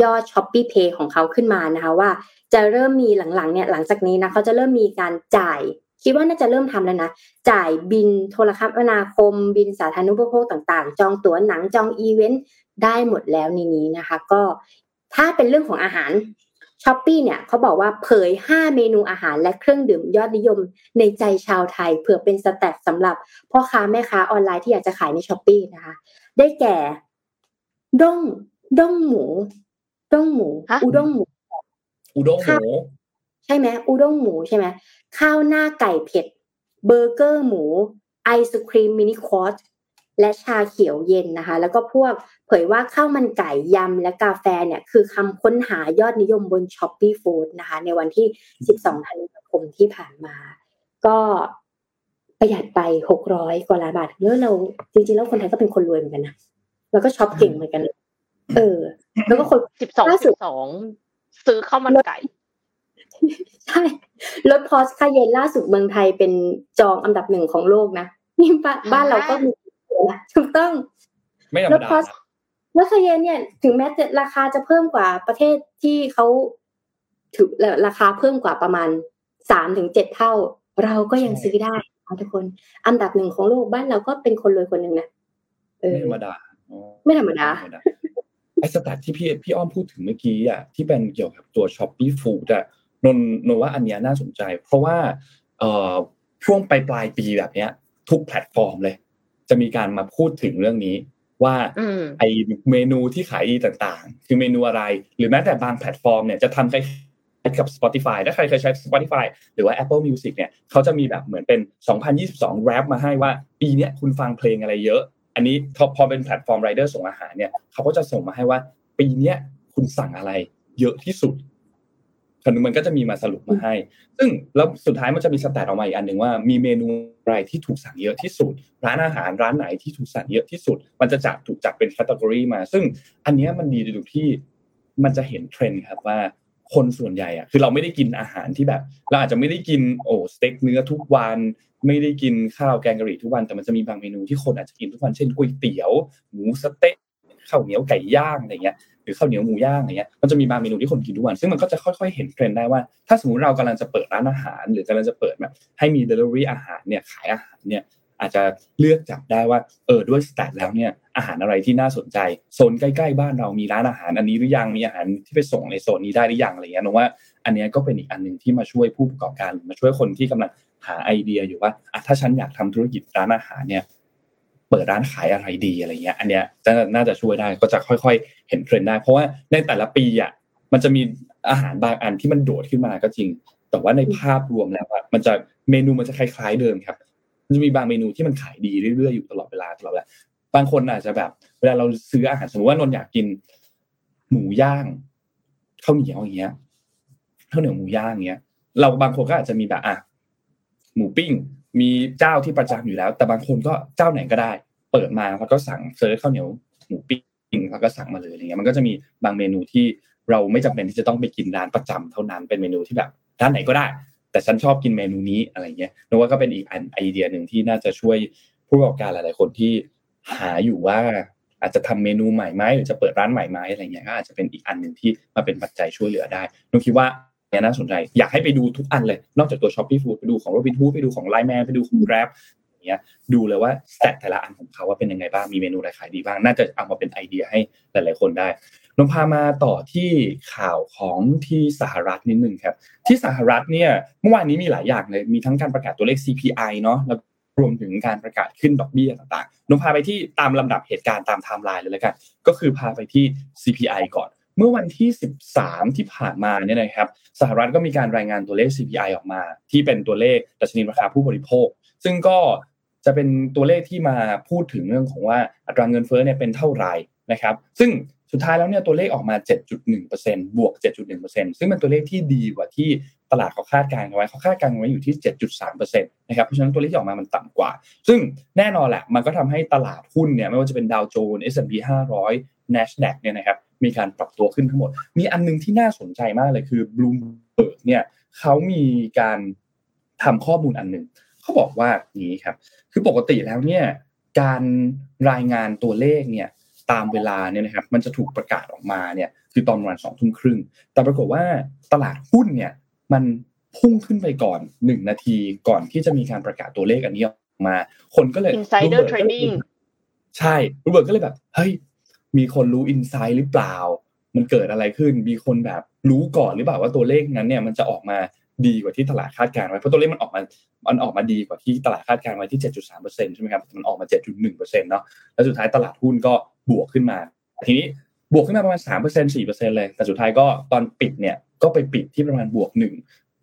ยอด s h o p e e Pay ของเขาขึ้นมานะคะว่าจะเริ่มมีหลังๆเนี่ยหลังจากนี้นะเขาจะเริ่มมีการจ่ายคิดว่าน่าจะเริ่มทำแล้วนะ จ่ายบินโทรคมนาคม บินสาธารณูปโภคต่างๆ จองตั๋วหนังจองอีเวนต์ได้หมดแล้วในนี้นะคะ ก็ ถ้าเป็นเรื่องของอาหารShopee เนี่ยเขาบอกว่าเผย 5 เมนูอาหารและเครื่องดื่มยอดนิยมในใจชาวไทย เผื่อเป็น stat สำหรับพ่อค้าแม่ค้าออนไลน์ที่อยากจะขายใน Shopee นะคะ ได้แก่ด้งด้งหมูด้งหมูฮะอุด้งหมูอุด้งหมูใช่ไหมอุด้งหมูใช่ไหมข้าวหน้าไก่เผ็ด เบอร์เกอร์หมู ไอศครีม mini quart และชาเขียวเย็นนะคะ แล้วก็พวกเผยว่าข้าวมันไก่ยำและกาแฟเนี่ยคือคำค้นหายอดนิยมบน Shopee Food นะคะ ในวันที่ 12 ธันวาคมที่ผ่านมา ก็ประหยัดไป 600 กว่าล้านบาทแล้วเราจริงๆ แล้วคนไทยก็เป็นคนรวยเหมือนกันนะ แล้วก็ช็อปเก่งเหมือนกัน เออ แล้วก็คนสิบสองล่าสุสิดบสองซื้อข้าวมันไก่ใช่รถ Porsche Cayenne ล่าสุดเมืองไทยเป็นจองอันดับหนึ่งของโลกนะนี่บ้านบ้านเราก็มีนะ ถูกต้องไม่ธรรรมถดาพอสรถคาเยนเนี่ยถึงแม้จะราคาจะเพิ่มกว่าประเทศที่เขาถือราคาเพิ่มกว่าประมาณสามถึงเจ็ดเท่า เราก็ยังซื้อได้ค่ะทุกคน อันดับหนึ่งของโลกบ้านเราก็เป็นคนรวยคนหนึ่งนะเออไม่ธรรมดาอ๋อไม่ธรรมดาไอ้สแตทที่พี่พี่อ้อมพูดถึงเมื่อกี้อะที่เป็นเกี่ยวกับตัว s h อ p e e Food อะนนผมว่าอันเนี้ยน่าสนใจ เพราะว่าเอ่อช่วงปลายปลายปีแบบเนี้ย ทุกแพลตฟอร์มเลย จะมีการมาพูดถึงเรื่องนี้ ว่าอืมไอเมนูที่ขายดีต่างๆ คือเมนูอะไร หรือแม้แต่บางแพลตฟอร์มเนี่ยจะทำคล้ายๆกับ Spotify ถ้าใครเคยใช้ Spotify หรือว่า Apple Music เนี่ยเขาจะมีแบบเหมือนเป็น 2022 Wrapped มาให้ว่า ปีเนี้ยคุณฟังเพลงอะไรเยอะ อันนี้พอพอเป็นแพลตฟอร์มไรเดอร์ส่งอาหารเนี่ยเขาก็จะส่งมาให้ว่า ปีเนี้ยคุณสั่งอะไรเยอะที่สุด คนนึงมันก็จะมีมาสรุปมาให้ ซึ่งแล้วสุดท้ายมันจะมี stat ออกมาอีกอันหนึ่งว่ามีเมนูอะไรที่ถูกสั่งเยอะที่สุด ร้านอาหารร้านไหนที่ถูกสั่งเยอะที่สุด มันจะจัดถูกจัดเป็น category มา ซึ่งอันเนี้ยมันดีตรงที่มันจะเห็นเทรนด์ครับว่าคนส่วนใหญ่อะคือเราไม่ได้กินอาหารที่แบบ เราอาจจะไม่ได้กินโอ้สเต็กเนื้อทุกวัน ไม่ได้กินข้าวแกงกะหรี่ทุกวัน แต่มันจะมีบางเมนูที่คนอาจจะกินทุกวันเช่นก๋วยเตี๋ยว หมูสเต๊ะข้าวเหนียวไก่ย่างอะไรเงี้ย หรือข้าวเหนียวหมูย่างอะไรเงี้ยมันจะมีบางเมนูที่คนกินทุกวันซึ่งมันก็จะค่อยๆเห็นเทรนด์ได้ว่า ถ้าสมมติเรากำลังจะเปิดร้านอาหาร หรือกำลังจะเปิดแบบให้มี delivery อาหารเนี่ยขายอาหารเนี่ยอาจจะเลือกจับได้ว่าเออด้วยสแตทแล้วเนี่ยอาหารอะไรที่น่าสนใจโซนใกล้ๆ บ้านเรามีร้านอาหารอันนี้หรือยังมีอาหารที่ไปส่งในโซนนี้ได้หรือยังอะไรเงี้ยนะว่า อันนี้ก็เป็นอีกอันหนึ่งที่มาช่วยผู้ประกอบการหรือมาช่วยคนที่กำลังหาไอเดียอยู่ว่าอะถ้าฉันอยากทำธุรกิจร้านอาหารเนี่ย เปิดร้านขายอะไรดีอะไรเงี้ย อันเนี้ยน่าจะช่วยได้ก็จะค่อยๆ เห็นเทรนด์ได้ เพราะว่าในแต่ละปีอะมันจะมีอาหารบางอันที่มันโดดขึ้นมาก็จริง แต่ว่าในภาพรวมแล้วอะมันจะเมนูมันจะคล้ายๆเดิมครับ มันจะมีบางเมนูที่มันขายดีเรื่อยๆอยู่ตลอดเวลาตลอดเวลาบางคนอาจจะแบบ เวลาเราซื้ออาหารสมมติว่านนท์อยากกิน หมูย่างข้าวเหนียวอย่างเงี้ยข้าวเหนียวหมูย่างอย่างเงี้ย เราบางคนก็อาจจะมีแบบอะหมูปิ้ง มีเจ้าที่ประจำอยู่แล้ว แต่บางคนก็เจ้าไหนก็ได้ เปิดมาแล้วก็สั่งเซิร์ชข้าวเหนียวหมูปิ้งแล้วก็สั่งมาเลยอะไรเงี้ยมันก็จะมีบางเมนูที่เราไม่จำเป็นที่จะต้องไปกินร้านประจำเท่านั้นเป็นเมนูที่แบบร้านไหนก็ได้ แต่ฉันชอบกินเมนูนี้อะไรเงี้ยนึกว่าก็เป็นอีกอันไอเดียหนึ่งที่น่าจะช่วยผู้ประกอบการหลาย ๆ คนที่หาอยู่ว่าอาจจะทำเมนูใหม่ไหมหรือจะเปิดร้านใหม่ไหมอะไรเงี้ยก็อาจจะเป็นอีกอันหนึ่งที่มาเป็นปัจจัยช่วยเหลือได้นุคิดว่า เนี่ยน่าสนใจ อยากให้ไปดูทุกอันเลย นอกจากตัว Shopee Food ไปดูของ Robinhood ไปดูของ Line Man ไปดูของ Grab เงี้ยดูเลยว่า stat แต่ละอันของเขาว่าเป็นยังไงบ้างมีเมนูอะไรขายดีบ้าง น่าจะเอามาเป็นไอเดียให้หลาย ๆ คนได้นงพามาต่อที่ข่าวของที่สหรัฐนิดนึงครับ ที่สหรัฐเนี่ยเมื่อวานนี้มีหลายอย่างเลยมีทั้งการประกาศตัวเลข CPI เนาะแล้วรวมถึงการประกาศขึ้นดอกเบี้ยต่างๆนงพาไปที่ตามลำดับเหตุการณ์ตามไทม์ไลน์เลยแล้วกัน ก็คือพาไปที่ CPI ก่อน เมื่อวันที่ 13 ที่ผ่านมาเนี่ยนะครับสหรัฐก็มีการรายงานตัวเลข CPI ออกมา ที่เป็นตัวเลขดัชนีราคาผู้บริโภค ซึ่งก็จะเป็นตัวเลขที่มาพูดถึงเรื่องของว่าอัตราเงินเฟ้อเนี่ยเป็นเท่าไหร่นะครับ ซึ่งสุดท้ายแล้วเนี่ยตัวเลขออกมา 7.1%บวก 7.1%ซึ่งเป็นตัวเลขที่ดีกว่าที่ตลาดเขาคาดการณ์ไว้เขาคาดการณ์ไว้อยู่ที่ 7.3%นะครับเพราะฉะนั้นตัวเลขที่ออกมามันต่ำกว่า ซึ่งแน่นอนแหละมันก็ทำให้ตลาดหุ้นเนี่ยไม่ว่าจะเป็นดาวโจนส์ S&P 500 NASDAQ เนี่ยนะครับ มีการปรับตัวขึ้นทั้งหมด มีอันนึงที่น่าสนใจมากเลยคือ Bloomberg เนี่ยเขามีการทำข้อมูลอันหนึ่งเขาบอกว่านี้ครับ คือปกติแล้วเนี่ยการรายงานตัวเลขเนี่ยตามเวลาเนี่ยนะครับมันจะถูกประกาศออกมาเนี่ยคือตอนประมาณสองทุ่มครึ่ง แต่ปรากฏว่าตลาดหุ้นเนี่ยมันพุ่งขึ้นไปก่อนหนึ่งนาทีก่อนที่จะมีการประกาศตัวเลขอันนี้ออกมา คนก็เลย insider trading ใช่รูเบิร์ตก็เลยแบบเฮ้ย มีคนรู้อินไซด์หรือเปล่า มันเกิดอะไรขึ้น มีคนแบบรู้ก่อนหรือเปล่าว่าตัวเลขนั้นเนี่ยมันจะออกมาดีกว่าที่ตลาดคาดการณ์ไว้เพราะตัวเลขมันออกมามันออกมาดีกว่าที่ตลาดคาดการณ์ไว้ที่ 7.3%ใช่ไหมครับมันออกมา 7.1%เนาะแล้วสุดท้ายตลาดหุ้นก็บวกขึ้นมา ทีนี้บวกขึ้นมาประมาณ 3% 4%เลย แต่สุดท้ายก็ตอนปิดเนี่ยก็ไปปิดที่ประมาณบวกหนึ่ง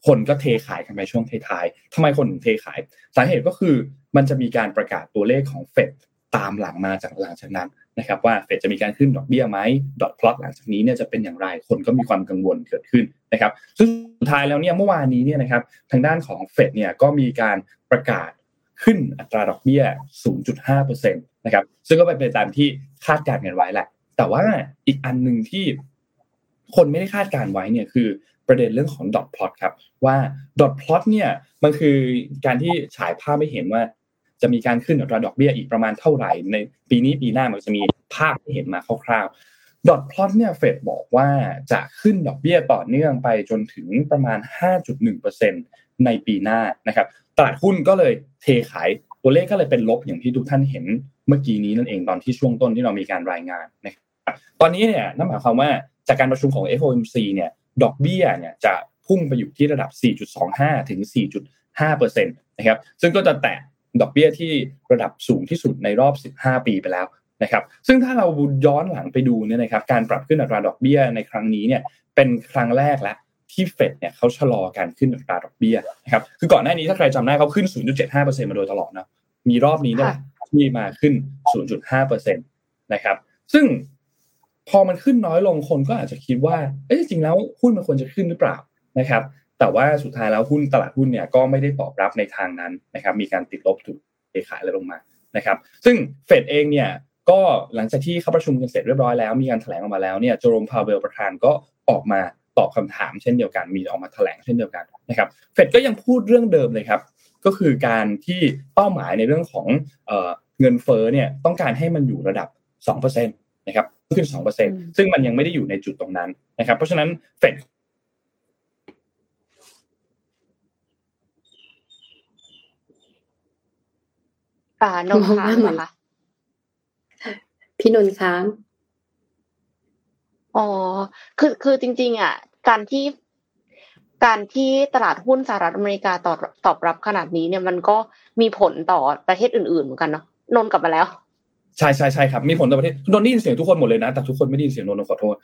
คนก็เทขายกันไปช่วงท้ายๆทำไมคนถึงเทขาย สาเหตุก็คือมันจะมีการประกาศตัวเลขของเฟด ตามหลังมาจากหลังจากนั้นนะครับว่าเฟดจะมีการขึ้นดอกเบี้ยไหมดอทพลอตหลังจากนี้เนี่ยจะเป็นอย่างไรคนก็มีความกังวลเกิดขึ้นนะครับซึ่งสุดท้ายแล้วเนี่ยเมื่อวานนี้เนี่ยนะครับทางด้านของเฟดเนี่ยก็มีการประกาศขึ้นอัตราดอกเบี้ย 0.5%นะครับซึ่งก็เป็นไปตามที่คาดการณ์กันไว้แหละ แต่ว่าอีกอันหนึ่งที่คนไม่ได้คาดการไว้เนี่ยคือประเด็นเรื่องของดอทพลอตครับว่าดอทพลอตเนี่ยมันคือการที่ฉายภาพให้เห็นว่า จะมีการขึ้นอัตราดอกเบี้ยอีกประมาณเท่าไหร่ ในปีนี้ปีหน้ามันจะมีภาพให้เห็นมาคร่าวๆดอทพลอตเนี่ยเฟดบอกว่าจะขึ้นดอกเบี้ยต่อเนื่องไปจนถึงประมาณ 5.1%ในปีหน้านะครับตลาดหุ้นก็เลยเทขายตัวเลขก็เลยเป็นลบอย่างที่ทุกท่านเห็นเมื่อกี้นี้นั่นเองตอนที่ช่วงต้นที่เรามีการรายงานนะครับตอนนี้เนี่ยนั่นหมายความว่าจากการประชุมของ FOMC เนี่ยดอกเบี้ยเนี่ยจะพุ่งไปอยู่ที่ระดับ 4.25 ถึง 4.5%นะครับซึ่งก็จะแตะ ดอกเบี้ยที่ระดับสูงที่สุดในรอบ 15 ปีไปแล้วนะครับ ซึ่งถ้าเราย้อนหลังไปดูเนี่ยนะครับ การปรับขึ้นอัตราดอกเบี้ยในครั้งนี้เนี่ยเป็นครั้งแรกแล้วที่เฟดเนี่ยเขาชะลอการขึ้นอัตราดอกเบี้ยนะครับ คือก่อนหน้านี้ถ้าใครจำได้เขาขึ้น 0.75%มาโดยตลอดนะ มีรอบนี้เนี่ยที่มาขึ้น 0.5%นะครับ ซึ่งพอมันขึ้นน้อยลงคนก็อาจจะคิดว่า เอ๊ะจริงแล้วหุ้นมันควรจะขึ้นหรือเปล่านะครับ แต่ว่าสุดท้ายแล้วหุ้นตลาดหุ้นเนี่ยก็ไม่ได้ตอบรับในทางนั้นนะครับ มีการติดลบถูกเทขายและลงมานะครับ ซึ่งเฟดเองเนี่ยก็หลังจากที่เขาประชุมกันเสร็จเรียบร้อยแล้วมีการแถลงออกมาแล้วเนี่ยโจโรมพาวเวลประธานก็ออกมาตอบคำถามเช่นเดียวกัน มีออกมาแถลงเช่นเดียวกันนะครับเฟดก็ยังพูดเรื่องเดิมเลยครับก็คือการที่เป้าหมายในเรื่องของเงินเฟ้อเนี่ยต้องการให้มันอยู่ระดับ 2%นะครับขึ้น 2%ซึ่งมันยังไม่ได้อยู่ในจุดตรงนั้นนะครับเพราะฉะนั้นเฟด อ่านนค้างเหรอคะพี่นนค้างอ๋อคือคือจริง ๆ อะ การที่การที่ตลาดหุ้นสหรัฐอเมริกาตอบตอบรับขนาดนี้เนี่ยมันก็มีผลต่อประเทศอื่น ๆ เหมือนกันเนาะนนกลับมาแล้ว ใช่ใช่ใช่ครับ มีผลต่อประเทศนนได้ยินเสียงทุกคนหมดเลยนะ แต่ทุกคนไม่ได้ยินเสียงนนขอโทษ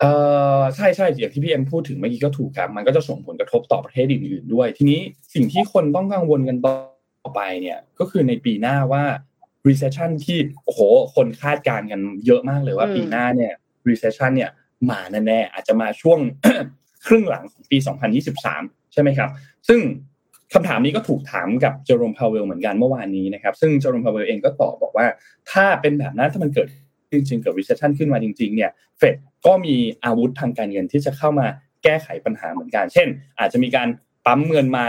เอ่อใช่ใช่อย่างที่พี่เอ็มพูดถึงเมื่อกี้ก็ถูกครับมันก็จะส่งผลกระทบต่อประเทศอื่นๆด้วย ทีนี้สิ่งที่คนต้องกังวลกันต่อต่ อไปเนี่ยก็คือในปีหน้าว่า recession ที่โอ้โหคนคาดการณ์กันเยอะมากเลยว่าปีหน้าเนี่ย recession เนี่ยมาแน่ๆอาจจะมาช่วงครึ่งหลังของปี 2023 ใช่ไหมครับ ซึ่งคำถามนี้ก็ถูกถามกับเจอโรมพาวเวลเหมือนกันเมื่อวานนี้นะครับ ซึ่งเจอโรมพาวเวลเองก็ตอบบอกว่า ถ้าเป็นแบบนั้นถ้ามันเกิดจริงๆเกิด recession ขึ้นมาจริงๆเนี่ยเฟดก็มีอาวุธทางการเงินที่จะเข้ามาแก้ไขปัญหาเหมือนกัน เช่น อาจจะมีการปั๊มเงินมา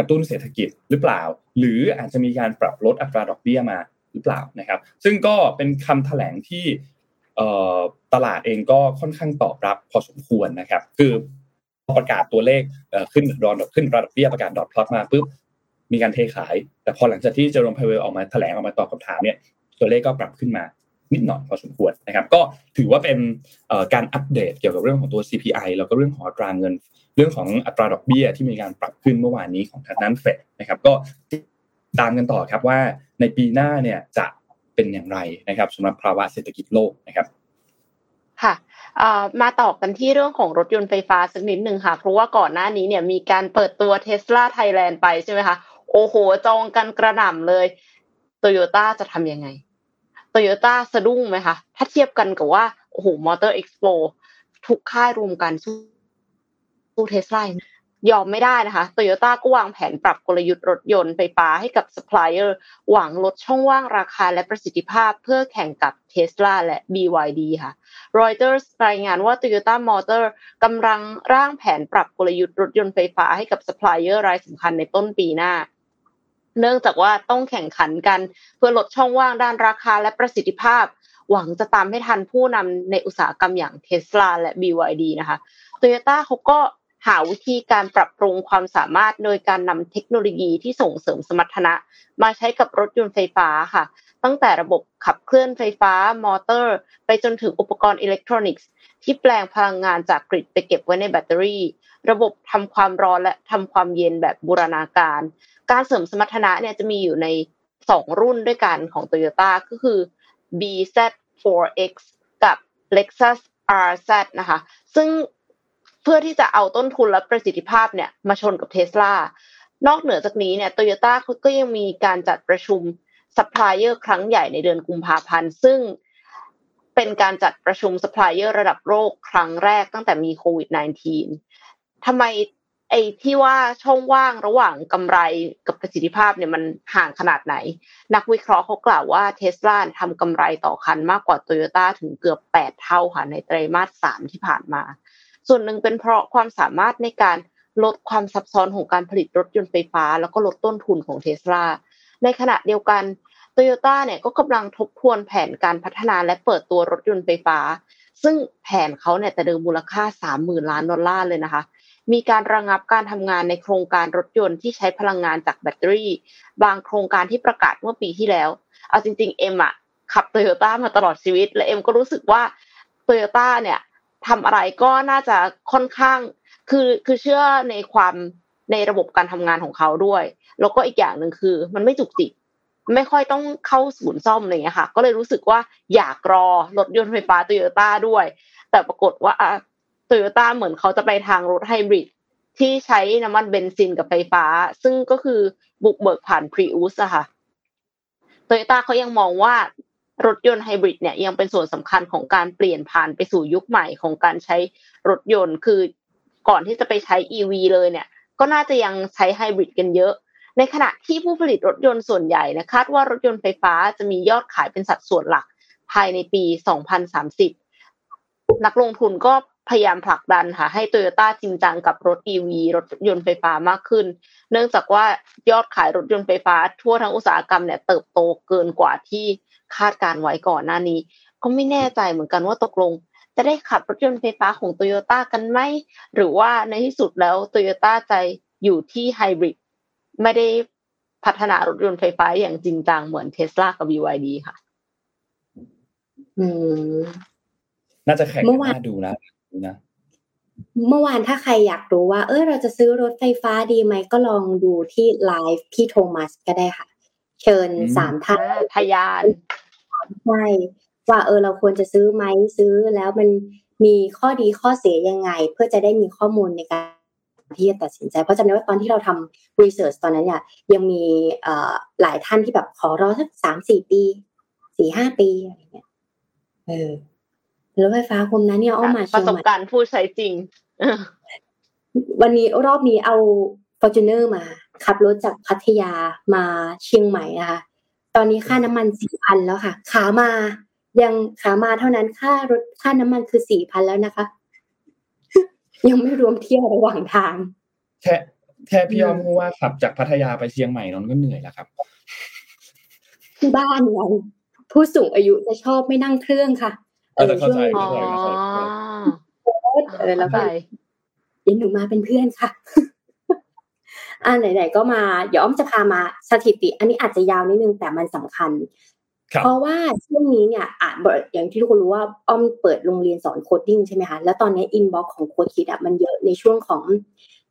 กระตุ้นเศรษฐกิจหรือเปล่า หรืออาจจะมีการปรับลดอัตราดอกเบี้ยมาหรือเปล่านะครับ ซึ่งก็เป็นคำแถลงที่ตลาดเองก็ค่อนข้างตอบรับพอสมควรนะครับ คือประกาศตัวเลขขึ้นดอนขึ้นระดับเบี้ยประกาศดอทพลอตมาปุ๊บมีการเทขาย แต่พอหลังจากที่เจอร์มพาเวลออกมาแถลงออกมาตอบคำถามเนี่ยตัวเลขก็ปรับขึ้นมา นิดหน่อยพอสมควรนะครับ ก็ถือว่าเป็นการอัปเดตเกี่ยวกับเรื่องของตัว CPI แล้วก็เรื่องของอัตราเงิน เรื่องของอัตราดอกเบี้ยที่มีการปรับขึ้นเมื่อวานนี้ของทางด้านเฟดนะครับ ก็ตามกันต่อครับว่าในปีหน้าเนี่ยจะเป็นอย่างไรนะครับสำหรับภาวะเศรษฐกิจโลกนะครับ ค่ะมาต่อกันที่เรื่องของรถยนต์ไฟฟ้าสักนิดหนึ่งค่ะ เพราะว่าก่อนหน้านี้เนี่ยมีการเปิดตัวเทสลาไทยแลนด์ไปใช่ไหมคะ โอ้โห จองกันกระหน่ำเลยโตโยต้าจะทำยังไง โตโยต้าสะดุ้งไหมคะ ถ้าเทียบกันกับว่า โอ้โห Motor Expo ทุกค่ายรวมกันสู้เทสลายอมไม่ได้นะคะโตโยต้าก็วางแผนปรับกลยุทธ์รถยนต์ไฟฟ้าให้กับซัพพลายเออร์หวังลดช่องว่างราคาและประสิทธิภาพเพื่อแข่งกับเทสลาและ BYD ค่ะ Reuters รายงานว่า Toyota Motor กำลังร่างแผนปรับกลยุทธ์รถยนต์ไฟฟ้าให้กับซัพพลายเออร์รายสำคัญในต้นปีหน้า เนื่องจากว่าต้องแข่งขันกัน เพื่อลดช่องว่างด้านราคาและประสิทธิภาพ หวังจะตามให้ทันผู้นำในอุตสาหกรรมอย่างเทสลาและ BYD นะคะโตโยต้าเขาก็หาวิธีการปรับปรุงความสามารถโดยการนำเทคโนโลยีที่ส่งเสริมสมรรถนะ มาใช้กับรถยนต์ไฟฟ้าค่ะ ตั้งแต่ระบบขับเคลื่อนไฟฟ้ามอเตอร์ ไปจนถึงอุปกรณ์อิเล็กทรอนิกส์ ที่แปลงพลังงานจากกริดไปเก็บไว้ในแบตเตอรี่ ระบบทำความร้อนและทำความเย็นแบบบูรณาการ การเสริมสมรรถนะเนี่ยจะมีอยู่ใน2รุ่นด้วยกันของ Toyota ก็คือ BZ4X กับ Lexus RZ นะคะ ซึ่งเพื่อที่จะเอาต้นทุนและประสิทธิภาพเนี่ยมาชนกับเทสลานอกเหนือจากนี้เนี่ยโตโยต้าก็ยังมีการจัดประชุมซัพพลายเออร์ครั้งใหญ่ในเดือนกุมภาพันธ์ ซึ่งเป็นการจัดประชุมซัพพลายเออร์ระดับโลกครั้งแรกตั้งแต่มีโควิด -19 ทำไม ไอ้ที่ว่าช่องว่างระหว่างกำไรกับประสิทธิภาพเนี่ยมันห่างขนาดไหน นักวิเคราะห์เขากล่าวว่าเทสลาทำกำไรต่อคันมากกว่าโตโยต้าถึงเกือบ 8 เท่าค่ะในไตรมาส 3 ที่ผ่านมา ส่วนหนึ่งเป็นเพราะความสามารถในการลดความซับซ้อนของการผลิตรถยนต์ไฟฟ้า แล้วก็ลดต้นทุนของเทสลาในขณะเดียวกันโตโยต้าเนี่ยก็กำลังทบทวนแผนการพัฒนาและเปิดตัวรถยนต์ไฟฟ้า ซึ่งแผนเขาเนี่ยแต่เดิมมูลค่า 30,000 ล้านดอลลาร์เลยนะคะ มีการระงับการทำงานในโครงการรถยนต์ที่ใช้พลังงานจากแบตเตอรี่ บางโครงการที่ประกาศเมื่อปีที่แล้ว เอาจริง ๆ เอ็มอะขับโตโยต้ามาตลอดชีวิต และเอ็มก็รู้สึกว่าโตโยต้าเนี่ยทำอะไรก็น่าจะค่อนข้างคือคือเชื่อในความในระบบการทำงานของเขาด้วย แล้วก็อีกอย่างหนึ่งคือ มันไม่จุกจิกไม่ค่อยต้องเข้าศูนย์ซ่อมอะไรเงี้ยค่ะ ก็เลยรู้สึกว่าอยากรอรถยนต์ไฟฟ้าโตโยต้าด้วย แต่ปรากฏว่า โตโยต้าเหมือนเขาจะไปทางรถไฮบริดที่ใช้น้ำมันเบนซินกับไฟฟ้า ซึ่งก็คือบุกเบิกผ่านพรีอุสอะค่ะโตโยต้าเขายังมองว่ารถยนต์ไฮบริดเนี่ยยังเป็นส่วนสำคัญของการเปลี่ยนผ่านไปสู่ยุคใหม่ของการใช้รถยนต์ คือก่อนที่จะไปใช้ EV เลยเนี่ย ก็น่าจะยังใช้ไฮบริดกันเยอะ ในขณะที่ผู้ผลิตรถยนต์ส่วนใหญ่นะคาดว่ารถยนต์ไฟฟ้าจะมียอดขายเป็นสัดส่วนหลักภายในปี 2030 นักลงทุนก็ พยายามผลักดันค่ะให้โตโยต้าจริงจังกับรถ EV รถยนต์ไฟฟ้ามากขึ้น เนื่องจากว่ายอดขายรถยนต์ไฟฟ้า ทั่วทั้งอุตสาหกรรมเนี่ยเติบโตเกินกว่าที่คาดการไว้ก่อนหน้านี้ ก็ไม่แน่ใจเหมือนกันว่าตกลง จะได้ขับรถยนต์ไฟฟ้าของโตโยต้ากันไหมหรือว่าในที่สุดแล้วโตโยต้าใจอยู่ที่ไฮบริดไม่ได้พัฒนารถยนต์ไฟฟ้าอย่างจริงจังเหมือนเทสลากับ BYD ค่ะ อืมน่าจะแข่งกันน่าดูนะ นะเมื่อวานถ้าใครอยากรู้ว่า เออเราจะซื้อรถไฟฟ้าดีไหมก็ลองดูที่ไลฟ์พี่โทมัสก็ได้ค่ะ เชิญสามท่านพยานใช่ว่าเออเราควรจะซื้อไหมซื้อแล้วมันมีข้อดีข้อเสียยังไง เพื่อจะได้มีข้อมูลในการที่จะตัดสินใจ เพราะจำได้ว่าตอนที่เราททำ research ตอนนั้นเนี่ยยังมีหลายท่านที่แบบขอรอสักสามสี่ปีสี่ห้าปีอะไรเงี้ยเออ รถไฟฟ้าคุมนั้นเนี่ยอ้อมาประสบการณ์ผู้ใช้จริง วันนี้รอบนี้เอาฟอร์จูเนอร์มา ขับรถจากพัทยามาเชียงใหม่นะคะตอนนี้ค่าน้ำมันสี่พันแล้วค่ะ ขามา ยังขามาเท่านั้นค่ารถค่าน้ำมันคือสี่พันแล้วนะคะ ยังไม่รวมเที่ยวระหว่างทาง แค่แค่พี่ยอมว่าขับจากพัทยาไปเชียงใหม่นนก็เหนื่อยแล้วครับที่บ้านไงผู้สูงอายุจะชอบไม่นั่งเครื่องค่ะ เออเข้าใจเข้าใจเออแล้วก็ยินหนูมาเป็นเพื่อนค่ะ อ่าไหนๆก็มา เดี๋ยวอ้อมจะพามาสถิติ อันนี้อาจจะยาวนิดนึงแต่มันสำคัญ เพราะว่าช่วงนี้เนี่ยอาจอย่างที่ทุกคนรู้ว่าอ้อมเปิดโรงเรียนสอน coding ใช่ไหมคะ แล้วตอนนี้ inbox ของโค้ดคิดอะมันเยอะในช่วงของ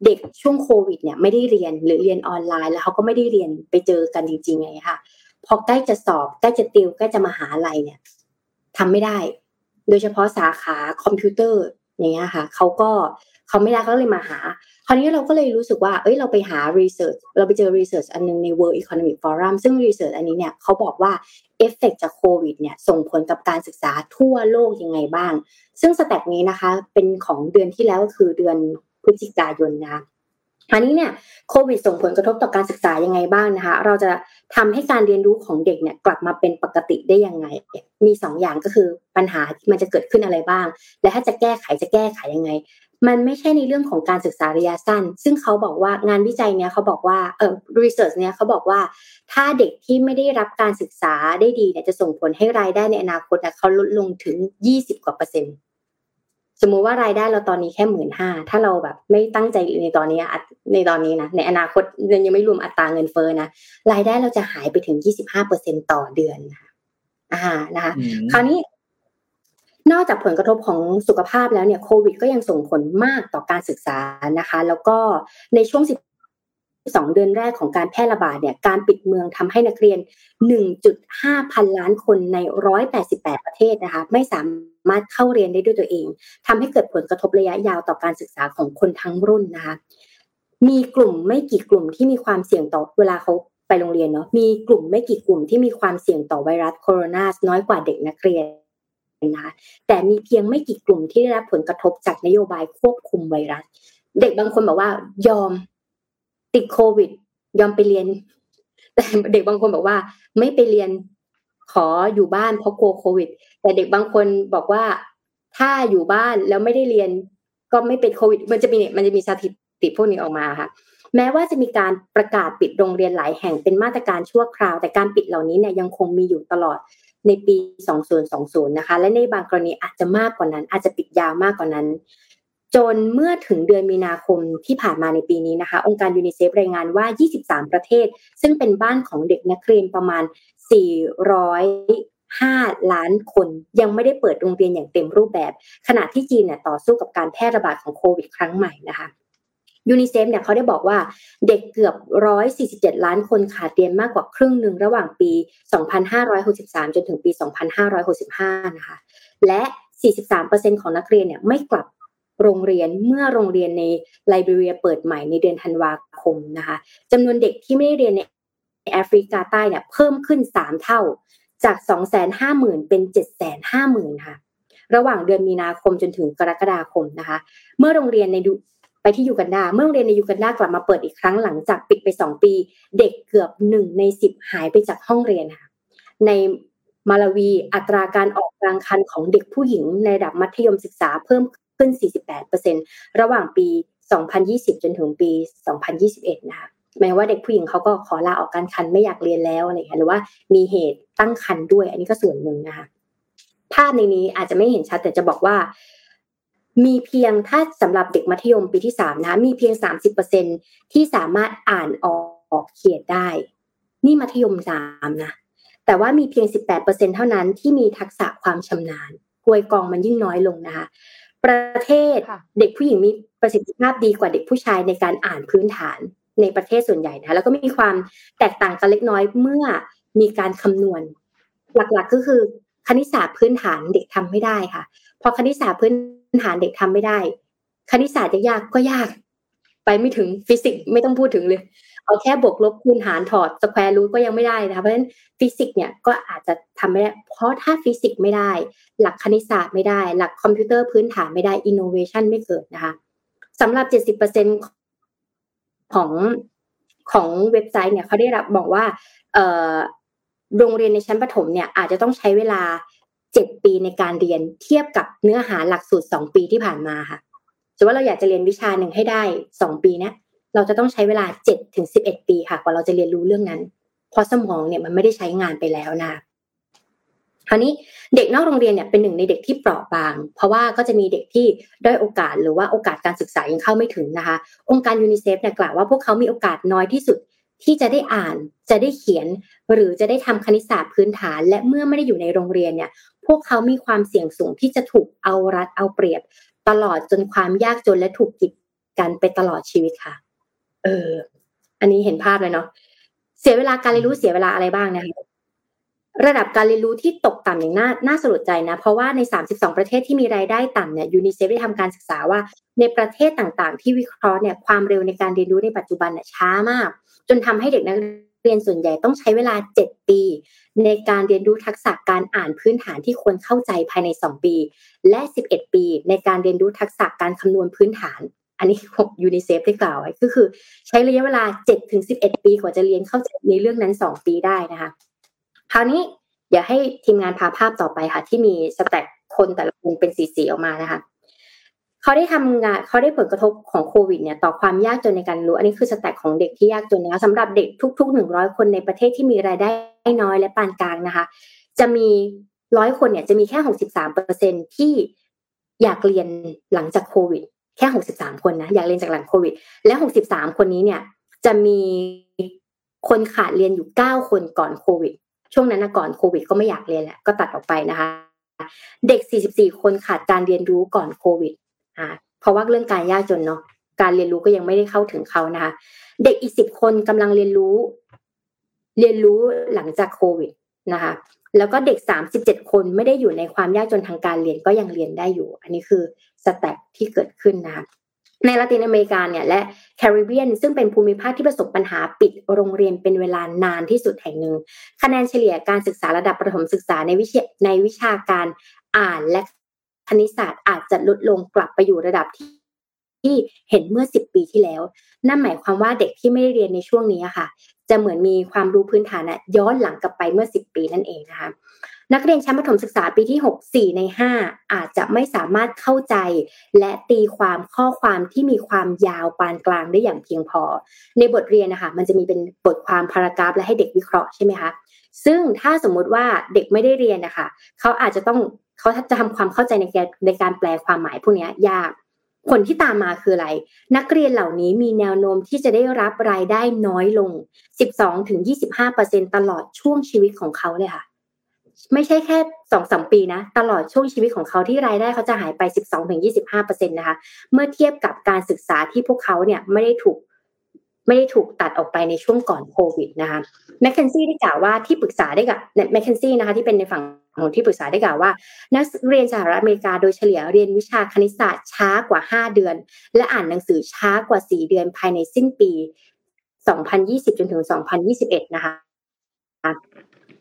เด็กช่วงโควิดเนี่ยไม่ได้เรียนหรือเรียนออนไลน์ แล้วเขาก็ไม่ได้เรียนไปเจอกันจริงๆไงค่ะ พอใกล้จะสอบใกล้จะติวใกล้จะมาหาอะไรเนี่ยทำไม่ได้ โดยเฉพาะสาขาคอมพิวเตอร์อย่างเงี้ยค่ะเขาก็เขาไม่ได้เขาเลยมาหา คราวนี้เราก็เลยรู้สึกว่า เอ้ยเราไปหา research เราไปเจอ research อันนึงใน World Economic Forum ซึ่ง research อันนี้เนี่ยเขาบอกว่าเอฟเฟกจากโควิดเนี่ยส่งผลกับการศึกษาทั่วโลกยังไงบ้าง ซึ่งสแตทนี้นะคะเป็นของเดือนที่แล้วก็คือเดือนพฤศจิกายนนะ อันนี้เนี่ยโควิดส่งผลกระทบต่อการศึกษายังไงบ้างนะคะ เราจะทำให้การเรียนรู้ของเด็กเนี่ยกลับมาเป็นปกติได้ยังไง มีสองอย่างก็คือปัญหาที่มันจะเกิดขึ้นอะไรบ้าง และถ้าจะแก้ไขจะแก้ไขยังไง มันไม่ใช่ในเรื่องของการศึกษาระยะสั้น ซึ่งเขาบอกว่างานวิจัยเนี่ยเขาบอกว่าเออรีเสิร์ชเนี่ยเขาบอกว่าถ้าเด็กที่ไม่ได้รับการศึกษาได้ดีเนี่ยจะส่งผลให้รายได้ในอนาคตเขาลดลงถึงยี่สิบกว่าเปอร์เซ็นต์ สมมุติว่ารายได้เราตอนนี้แค่หมื่นห้าถ้าเราแบบไม่ตั้งใจในตอนนี้ในตอนนี้นะในอนาคตยังไม่รวมอัตราเงินเฟ้อนะรายได้เราจะหายไปถึงยี่สิบห้าเปอร์เซ็นต่อเดือนนะคะอ่านะคะ คราวนี้นอกจากผลกระทบของสุขภาพแล้วเนี่ยโควิดก็ยังส่งผลมากต่อการศึกษานะคะ แล้วก็ในช่วง สองเดือนแรกของการแพร่ระบาดเนี่ยการปิดเมืองทำให้นักเรียน 1.5 พันล้านคนใน 188 ประเทศนะคะไม่สามารถเข้าเรียนได้ด้วยตัวเองทำให้เกิดผลกระทบระยะยาวต่อการศึกษาของคนทั้งรุ่นนะคะมีกลุ่มไม่กี่กลุ่มที่มีความเสี่ยงต่อเวลาเขาไปโรงเรียนเนาะมีกลุ่มไม่กี่กลุ่มที่มีความเสี่ยงต่อไวรัสโคโรนาน้อยกว่าเด็กนักเรียนนะคะแต่มีเพียงไม่กี่กลุ่มที่ได้รับผลกระทบจากนโยบายควบคุมไวรัส เด็กบางคนบอกว่ายอม ติดโควิด ยอมไปเรียน แต่เด็กบางคนบอกว่า ไม่ไปเรียนขออยู่บ้านเพราะกลัวโควิด แต่เด็กบางคนบอกว่าถ้าอยู่บ้านแล้วไม่ได้เรียน ก็ไม่เป็นโควิด มันจะมีมันจะมีสถิติพวกนี้ออกมาค่ะ แม้ว่าจะมีการประกาศปิดโรงเรียนหลายแห่งเป็นมาตรการชั่วคราว แต่การปิดเหล่านี้เนี่ยยังคงมีอยู่ตลอดในปี 2020 นะคะ และในบางกรณีอาจจะมากกว่านั้น อาจจะปิดยาวมากกว่านั้น จนเมื่อถึงเดือนมีนาคมที่ผ่านมาในปีนี้นะคะ องค์การยูนิเซฟรายงานว่า 23 ประเทศ ซึ่งเป็นบ้านของเด็กนักเรียนประมาณ405 ล้านคนยังไม่ได้เปิดโรงเรียนอย่างเต็มรูปแบบ ขณะที่จีนเนี่ยต่อสู้กับการแพร่ระบาดของโควิด ครั้งใหม่นะคะยูนิเซฟเนี่ยเขาได้บอกว่าเด็กเกือบ 147 ล้านคนขาดเรียนมากกว่าครึ่งหนึ่งระหว่างปี 2563 จนถึงปี 2565 นะคะ และ 43%ของนักเรียนเนี่ยไม่กลับ โรงเรียนเมื่อโรงเรียนในไลบีเรียเปิดใหม่ในเดือนธันวาคมนะคะจำนวนเด็กที่ไม่ได้เรียนในแอฟริกาใต้เนี่ยเพิ่มขึ้น 3 เท่าจาก 250,000 เป็น 750,000 ค่ะ ระหว่างเดือนมีนาคมจนถึงกรกฎาคมนะคะ เมื่อโรงเรียนในไปที่ยูกันดา เมื่อโรงเรียนในยูกันดากลับมาเปิดอีกครั้งหลังจากปิดไป 2 ปี เด็กเกือบหนึ่งในสิบหายไปจากห้องเรียนค่ะ ในมาลาวีอัตราการออกกลางคันของเด็กผู้หญิงในระดับมัธยมศึกษาเพิ่ม ขึ้น 48%ระหว่างปี 2020 จนถึงปี 2021 นะคะหมายว่าเด็กผู้หญิงเขาก็ขอลาออกการคันไม่อยากเรียนแล้วอะไรเงี้ยหรือว่ามีเหตุตั้งคันด้วย อันนี้ก็ส่วนหนึ่งนะคะภาพในนี้อาจจะไม่เห็นชัดแต่จะบอกว่า มีเพียงถ้าสำหรับเด็กมัธยมปีที่สามนะมีเพียงสามสิบเปอร์เซ็นที่สามารถอ่านออกเขียนได้ นี่มัธยมสามนะแต่ว่ามีเพียงสิบแปดเปอร์เซ็นเท่านั้นที่มีทักษะความชำนาญกวยกองมันยิ่งน้อยลงนะคะ ประเทศเด็กผู้หญิงมีประสิทธิภาพดีกว่าเด็กผู้ชายในการอ่านพื้นฐานในประเทศส่วนใหญ่นะแล้วก็มีความแตกต่างกันเล็กน้อยเมื่อมีการคำนวณ หลักๆก็คือคณิตศาสตร์พื้นฐานเด็กทำไม่ได้ค่ะ พอคณิตศาสตร์พื้นฐานเด็กทำไม่ได้ คณิตศาสตร์จะยากก็ยาก ไปไม่ถึงฟิสิกส์ไม่ต้องพูดถึงเลย เอาแค่บวกลบคูณหารถอด square root ก็ยังไม่ได้นะคะเพราะฉะนั้นฟิสิกส์เนี่ยก็อาจจะทำไม่ได้เพราะถ้าฟิสิกส์ไม่ได้ หลักคณิตศาสตร์ไม่ได้ หลักคอมพิวเตอร์พื้นฐานไม่ได้อินโนเวชันไม่เกิดนะคะสำหรับ 70%ของของเว็บไซต์เนี่ยเขาได้รับบอกว่าโรงเรียนในชั้นประถมเนี่ยอาจจะต้องใช้เวลา7ปีในการเรียนเทียบกับเนื้อหาหลักสูตร2ปีที่ผ่านมาค่ะสมมติว่าเราอยากจะเรียนวิชาหนึ่งให้ได้2ปีนะ เราจะต้องใช้เวลาเจ็ดถึงสิบเอ็ดปีค่ะกว่าเราจะเรียนรู้เรื่องนั้น เพราะสมองเนี่ยมันไม่ได้ใช้งานไปแล้วนะคราวนี้เด็กนอกโรงเรียนเนี่ยเป็นหนึ่งในเด็กที่เปราะบาง เพราะว่าก็จะมีเด็กที่ได้โอกาสหรือว่าโอกาสการศึกษายังเข้าไม่ถึงนะคะ องค์การยูนิเซฟเนี่ยกล่าวว่าพวกเขามีโอกาสน้อยที่สุดที่จะได้อ่านจะได้เขียน หรือจะได้ทำคณิตศาสตร์พื้นฐาน และเมื่อไม่ได้อยู่ในโรงเรียนเนี่ย พวกเขามีความเสี่ยงสูงที่จะถูกเอารัดเอาเปรียบ ตลอดจนความยากจนและถูกกีดกันไปตลอดชีวิตค่ะ เออ อันนี้เห็นภาพเลยเนาะเสียเวลาการเรียนรู้เสียเวลาอะไรบ้างนะคะระดับการเรียนรู้ที่ตกต่ำอย่างน่าน่าสลดใจนะ เพราะว่าใน 32 ประเทศที่มีรายได้ต่ำเนี่ยยูนิเซฟได้ทำการศึกษาว่าในประเทศต่างๆ ที่วิเคราะห์เนี่ยความเร็วในการเรียนรู้ในปัจจุบันเนี่ยช้ามาก จนทำให้เด็กนักเรียนส่วนใหญ่ต้องใช้เวลา 7 ปี ในการเรียนรู้ทักษะการอ่านพื้นฐานที่ควรเข้าใจภายใน 2 ปี และ 11 ปี ในการเรียนรู้ทักษะการคำนวณพื้นฐาน อันนี้ยูนิเซฟได้กล่าวไว้ก็คือใช้ระยะเวลา7-11ปีกว่าจะเรียนเข้าใจในเรื่องนั้น 2 ปีได้นะคะ คราวนี้อยากให้ทีมงานพาภาพต่อไปค่ะ ที่มี statคนแต่ละคนเป็นสีๆออกมานะคะเขาได้ทำงานเขาได้ผลกระทบของโควิดเนี่ยต่อความยากจนในการรู้ อันนี้คือสแต็กของเด็กที่ยากจนนะคะสำหรับเด็กทุกๆหนึ่งร้อยคนในประเทศที่มีรายได้น้อยและปานกลางนะคะ จะมีร้อยคนเนี่ยจะมีแค่หกสิบสามเปอร์เซ็นที่อยากเรียนหลังจากโควิด แค่หกสิบสามคนนะอยากเรียนจากหลังโควิด และหกสิบสามคนนี้เนี่ยจะมีคนขาดเรียนอยู่เก้าคนก่อนโควิด ช่วงนั้นก่อนโควิด ก็ไม่อยากเรียนแหละก็ตัดออกไปนะคะ เด็ก 44 คนขาดการเรียนรู้ก่อนโควิดอ่าเพราะว่าเรื่องการยากจนเนาะการเรียนรู้ก็ยังไม่ได้เข้าถึงเขานะคะ เด็กอีกสิบคนกำลังเรียนรู้ เรียนรู้หลังจากโควิด นะคะแล้วก็เด็กสามสิบเจ็ดคนไม่ได้อยู่ในความยากจนทางการเรียนก็ยังเรียนได้อยู่ อันนี้คือสแต็กที่เกิดขึ้นนะคะในละตินอเมริกาเนี่ยและแคริบเบียนซึ่งเป็นภูมิภาคที่ประสบปัญหาปิดโรงเรียนเป็นเวลานานที่สุดแห่งหนึ่ง คะแนนเฉลี่ยการศึกษาระดับประถมศึกษาในวิชาในวิชาการอ่านและคณิตศาสตร์อาจจะลดลงกลับไปอยู่ระดับที่ที่เห็นเมื่อสิบปีที่แล้ว นั่นหมายความว่าเด็กที่ไม่ได้เรียนในช่วงนี้ค่ะ จะเหมือนมีความรู้พื้นฐานะย้อนหลังกลับไปเมื่อสิบปีนั่นเองนะคะนักเรียนชั้นประถมศึกษาปีที่ 6 4 ใน 5 อาจจะไม่สามารถเข้าใจ และตีความข้อความที่มีความยาวปานกลางได้อย่างเพียงพอ ในบทเรียนนะคะมันจะมีเป็นบทความพารากราฟและให้เด็กวิเคราะห์ใช่ไหมคะซึ่งถ้าสมมุติว่าเด็กไม่ได้เรียนนะคะเขาอาจจะต้องเขาจะทำความเข้าใจในการในการแปลความหมายพวกนี้ยาก ผลที่ตามมาคืออะไร นักเรียนเหล่านี้มีแนวโน้มที่จะได้รับรายได้น้อยลง 12-25%ตลอดช่วงชีวิตของเขาเลยค่ะ ไม่ใช่แค่สองสมปีนะ ตลอดช่วงชีวิตของเขาที่รายได้เขาจะหายไปสิบสองถึงยี่สิบห้าเนะคะ เมื่อเทียบกับการศึกษาที่พวกเขาเนี่ยไม่ได้ถูกไม่ได้ถูกตัดออกไปในช่วงก่อนโควิดนะคะแมคเคนซี่ได้กล่าวว่าที่ปรึกษาได้กับแมคเคนซี่นะคะที่เป็นในฝั่ง ของที่ปรึกษาได้กล่าวว่า นักเรียนสหรัฐอเมริกาโดยเฉลี่ยเรียนวิชาคณิตศาสตร์ช้ากว่า 5 เดือน และอ่านหนังสือช้ากว่า 4 เดือนภายในสิ้นปี 2020 จนถึง 2021 นะคะ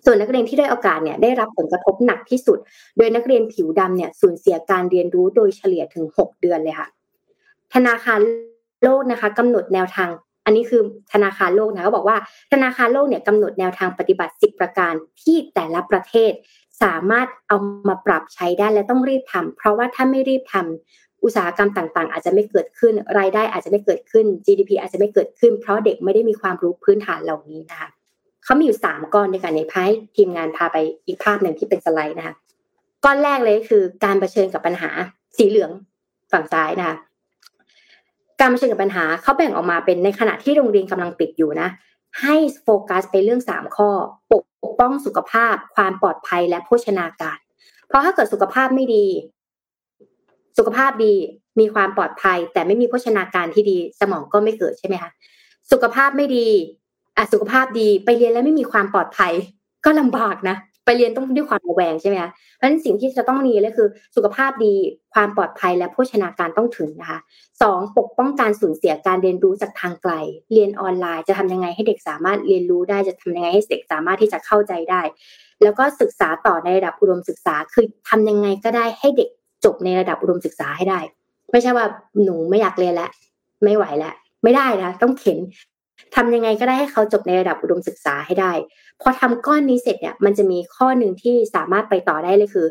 ส่วนนักเรียนที่ได้โอกาสเนี่ยได้รับผลกระทบหนักที่สุด โดยนักเรียนผิวดำเนี่ยสูญเสียการเรียนรู้โดยเฉลี่ยถึง 6 เดือนเลยค่ะ ธนาคารโลกนะคะกำหนดแนวทาง อันนี้คือธนาคารโลกนะเขาบอกว่าธนาคารโลกเนี่ยกำหนดแนวทางปฏิบัติ 10 ประการที่แต่ละประเทศ สามารถเอามาปรับใช้ได้และต้องรีบทำเพราะว่าถ้าไม่รีบทำอุตสาหกรรมต่างๆ อาจจะไม่เกิดขึ้นรายได้อาจจะไม่เกิดขึ้น GDP อาจจะไม่เกิดขึ้น เพราะเด็กไม่ได้มีความรู้พื้นฐานเหล่านี้นะคะเขามีอยู่สามก้อนในการในพายทีมงานพาไปอีกภาพหนึ่งที่เป็นสไลด์นะคะก้อนแรกเลยคือการเผชิญกับปัญหาสีเหลืองฝั่งซ้ายนะคะการเผชิญกับปัญหาเขาแบ่งออกมาเป็นในขณะที่โรงเรียนกำลังปิดอยู่นะ ให้โฟกัสไปเรื่องสามข้อ ปกป้องสุขภาพ ความปลอดภัยและโภชนาการ เพราะถ้าเกิดสุขภาพไม่ดี สุขภาพดีมีความปลอดภัย แต่ไม่มีโภชนาการที่ดี สมองก็ไม่เกิดใช่ไหมคะสุขภาพไม่ดีอะสุขภาพดีไปเรียนแล้วไม่มีความปลอดภัย ก็ลำบากนะ ไปเรียนต้องด้วยความระแวงใช่ไหมคะเพราะฉะนั้นสิ่งที่จะต้องมีเลยคือสุขภาพดีความปลอดภัยและโภชนาการต้องถึงนะคะสองปกป้องการสูญเสียการเรียนรู้จากทางไกล เรียนออนไลน์จะทำยังไงให้เด็กสามารถเรียนรู้ได้จะทำยังไงให้เด็กสามารถที่จะเข้าใจได้ แล้วก็ศึกษาต่อในระดับอุดมศึกษาคือทำยังไงก็ได้ให้เด็กจบในระดับอุดมศึกษาให้ได้ ไม่ใช่ว่าหนูไม่อยากเรียนแล้วไม่ไหวแล้วไม่ได้นะต้องเข็น ทำยังไงก็ได้ให้เขาจบในระดับอุดมศึกษาให้ได้พอทำก้อนนี้เสร็จเนี่ยมันจะมีข้อหนึ่งที่สามารถไปต่อได้เลยคือ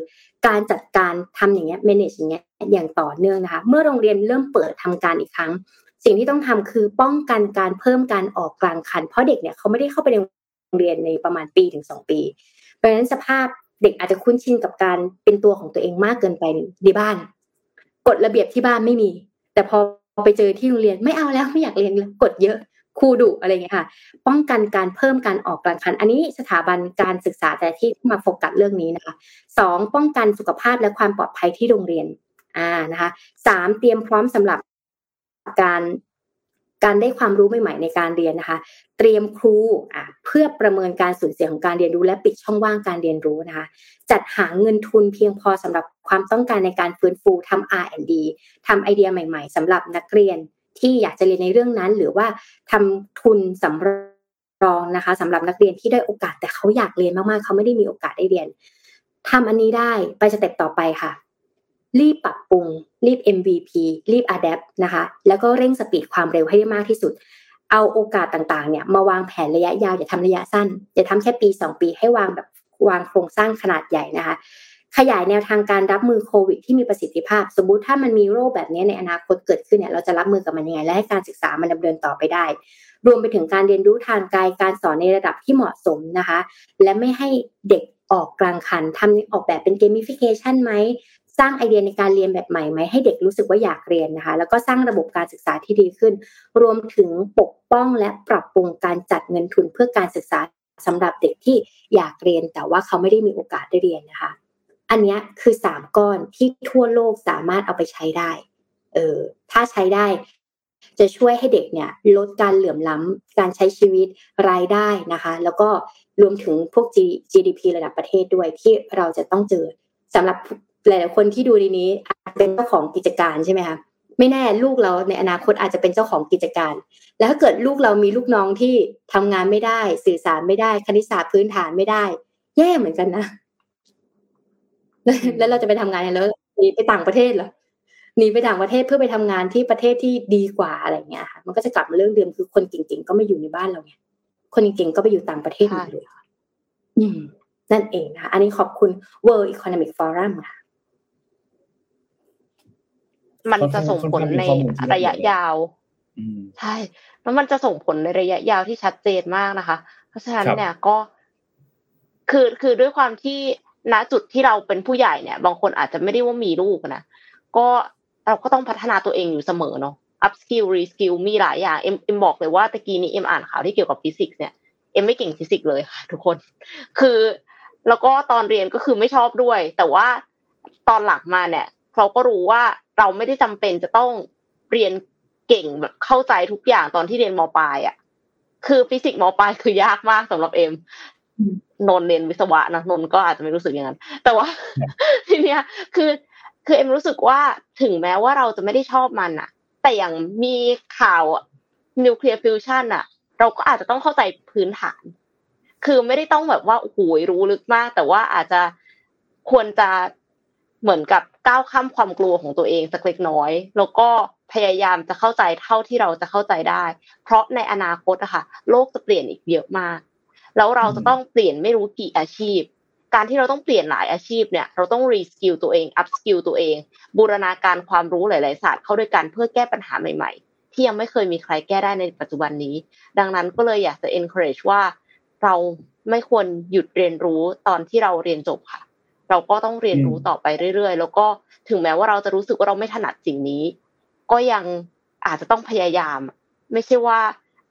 การจัดการทำอย่างเงี้ย manage อย่างเงี้ยอย่างต่อเนื่องนะคะเมื่อโรงเรียนเริ่มเปิดทำการอีกครั้ง สิ่งที่ต้องทำคือป้องกันการเพิ่มการออกกลางคัน เพราะเด็กเนี่ยเขาไม่ได้เข้าไปในโรงเรียนในประมาณปีถึงสองปีเพราะฉะนั้นสภาพเด็กอาจจะคุ้นชินกับการเป็นตัวของตัวเองมากเกินไปในบ้านกฎระเบียบที่บ้านไม่มี แต่พอไปเจอที่โรงเรียนไม่เอาแล้วไม่อยากเรียนกฎเยอะ ครูดุอะไรเงี้ยค่ะ ป้องกันการเพิ่มการออกกลางคัน อันนี้สถาบันการศึกษาแต่ที่มาโฟกัสเรื่องนี้นะคะสองป้องกันสุขภาพและความปลอดภัยที่โรงเรียนอ่านะคะสามเตรียมพร้อมสำหรับการการได้ความรู้ใหม่ๆในการเรียนนะคะ เตรียมครูอะเพื่อประเมินการสูญเสียของการเรียนรู้และปิดช่องว่างการเรียนรู้นะคะ จัดหาเงินทุนเพียงพอสำหรับความต้องการในการฟื้นฟูทำ R&D ทำไอเดียใหม่ ๆสำหรับนักเรียน ที่อยากจะเรียนในเรื่องนั้น หรือว่าทำทุนสำรองนะคะสำหรับนักเรียนที่ได้โอกาสแต่เขาอยากเรียนมากๆเขาไม่ได้มีโอกาสได้เรียนทำอันนี้ได้ไปสเต็ปต่อไปค่ะ รีบปรับปรุง รีบ MVP รีบ adapt นะคะ แล้วก็เร่งสปีดความเร็วให้ได้มากที่สุดเอาโอกาสต่างๆเนี่ยมาวางแผนระยะยาวอย่าทำระยะสั้นอย่าทำแค่ปีสองปีให้วางแบบวางโครงสร้างขนาดใหญ่นะคะ ขยายแนวทางการรับมือโควิดที่มีประสิทธิภาพ สมมติถ้ามันมีโรคแบบนี้ในอนาคตเกิดขึ้นเนี่ยเราจะรับมือกับมันยังไง และให้การศึกษามันดำเนินต่อไปได้ รวมไปถึงการเรียนรู้ทางกายการสอนในระดับที่เหมาะสมนะคะ และไม่ให้เด็กออกกลางคันทำออกแบบเป็นเกมฟิเคชันไหมสร้างไอเดียในการเรียนแบบใหม่ไหมให้เด็กรู้สึกว่าอยากเรียนนะคะ แล้วก็สร้างระบบการศึกษาที่ดีขึ้น รวมถึงปกป้องและปรับปรุงการจัดเงินทุนเพื่อการศึกษาสำหรับเด็กที่อยากเรียนแต่ว่าเขาไม่ได้มีโอกาสได้เรียนนะคะ อันนี้คือสามก้อนที่ทั่วโลกสามารถเอาไปใช้ได้ เออ ถ้าใช้ได้ จะช่วยให้เด็กเนี่ยลดการเหลื่อมล้ำการใช้ชีวิตรายได้นะคะ แล้วก็รวมถึงพวก GDP ระดับประเทศด้วยที่เราจะต้องเจอสำหรับหลายๆคนที่ดูในนี้เป็นเจ้าของกิจการใช่ไหมคะไม่แน่ลูกเราในอนาคตอาจจะเป็นเจ้าของกิจการ แล้วถ้าเกิดลูกเรามีลูกน้องที่ทำงานไม่ได้ สื่อสารไม่ได้ คณิตศาสตร์พื้นฐานไม่ได้ แย่เหมือนกันนะ แล้วเราจะไปทำงานแล้วหนีไปต่างประเทศเหรอหนีไปต่างประเทศเพื่อไปทำงานที่ประเทศที่ดีกว่าอะไรเงี้ยค่ะมันก็จะกลับมาเรื่องเดิมคือคนเก่งๆก็ไม่อยู่ในบ้านเราไงคนเก่งๆก็ไปอยู่ต่างประเทศหมดเลยอืมนั่นเองนะคะอันนี้ขอบคุณ World Economic Forum ค่ะมันจะส่งผลในระยะยาวใช่แล้วมันจะส่งผลในระยะยาวที่ชัดเจนมากนะคะ เพราะฉะนั้นเนี่ยก็ คือคือด้วยความที่ ณจุดที่เราเป็นผู้ใหญ่เนี่ย บางคนอาจจะไม่ได้ว่ามีลูกนะก็เราก็ต้องพัฒนาตัวเองอยู่เสมอเนาะ upskill reskill มีหลายอย่างเอ็มเอ็มบอกเลยว่าตะกี้นี้เอ็มอ่านข่าวที่เกี่ยวกับฟิสิกส์เนี่ยเอ็มไม่เก่งฟิสิกส์เลยค่ะทุกคน คือแล้วก็ตอนเรียนก็คือไม่ชอบด้วย แต่ว่าตอนหลังมาเนี่ยเราก็รู้ว่าเราไม่ได้จำเป็นจะต้องเรียนเก่งแบบเข้าใจทุกอย่างตอนที่เรียนมปลายอะคือฟิสิกส์มปลายคือยากมากสำหรับเอ็ม นนเรียนวิศวะนะนนก็อาจจะไม่รู้สึกอย่างนั้นแต่ว่าทีเนี้ยคือคือเอ็มรู้สึกว่าถึงแม้ว่าเราจะไม่ได้ชอบมันอะแต่อย่างมีข่าวนิวเคลียร์ฟิวชันอะเราก็อาจจะต้องเข้าใจพื้นฐาน คือไม่ได้ต้องแบบว่าโอ้โหรู้ลึกมาก แต่ว่าอาจจะควรจะเหมือนกับก้าวข้ามความกลัวของตัวเองสักเล็กน้อย แล้วก็พยายามจะเข้าใจเท่าที่เราจะเข้าใจได้ เพราะในอนาคตอะค่ะ โลกจะเปลี่ยนอีกเยอะมาก แล้วเราจะต้องเปลี่ยนไม่รู้กี่อาชีพ การที่เราต้องเปลี่ยนหลายอาชีพเนี่ย เราต้อง reskill ตัวเอง upskill ตัวเอง บูรณาการความรู้หลาย ๆ ศาสตร์เข้าด้วยกันเพื่อแก้ปัญหาใหม่ ๆ ที่ยังไม่เคยมีใครแก้ได้ในปัจจุบันนี้ ดังนั้นก็เลยอยากจะ encourage ว่าเราไม่ควรหยุดเรียนรู้ตอนที่เราเรียนจบค่ะ เราก็ต้องเรียนรู้ต่อไปเรื่อย ๆ แล้วก็ถึงแม้ว่าเราจะรู้สึกว่าเราไม่ถนัดสิ่งนี้ ก็ยังอาจจะต้องพยายาม ไม่ใช่ว่า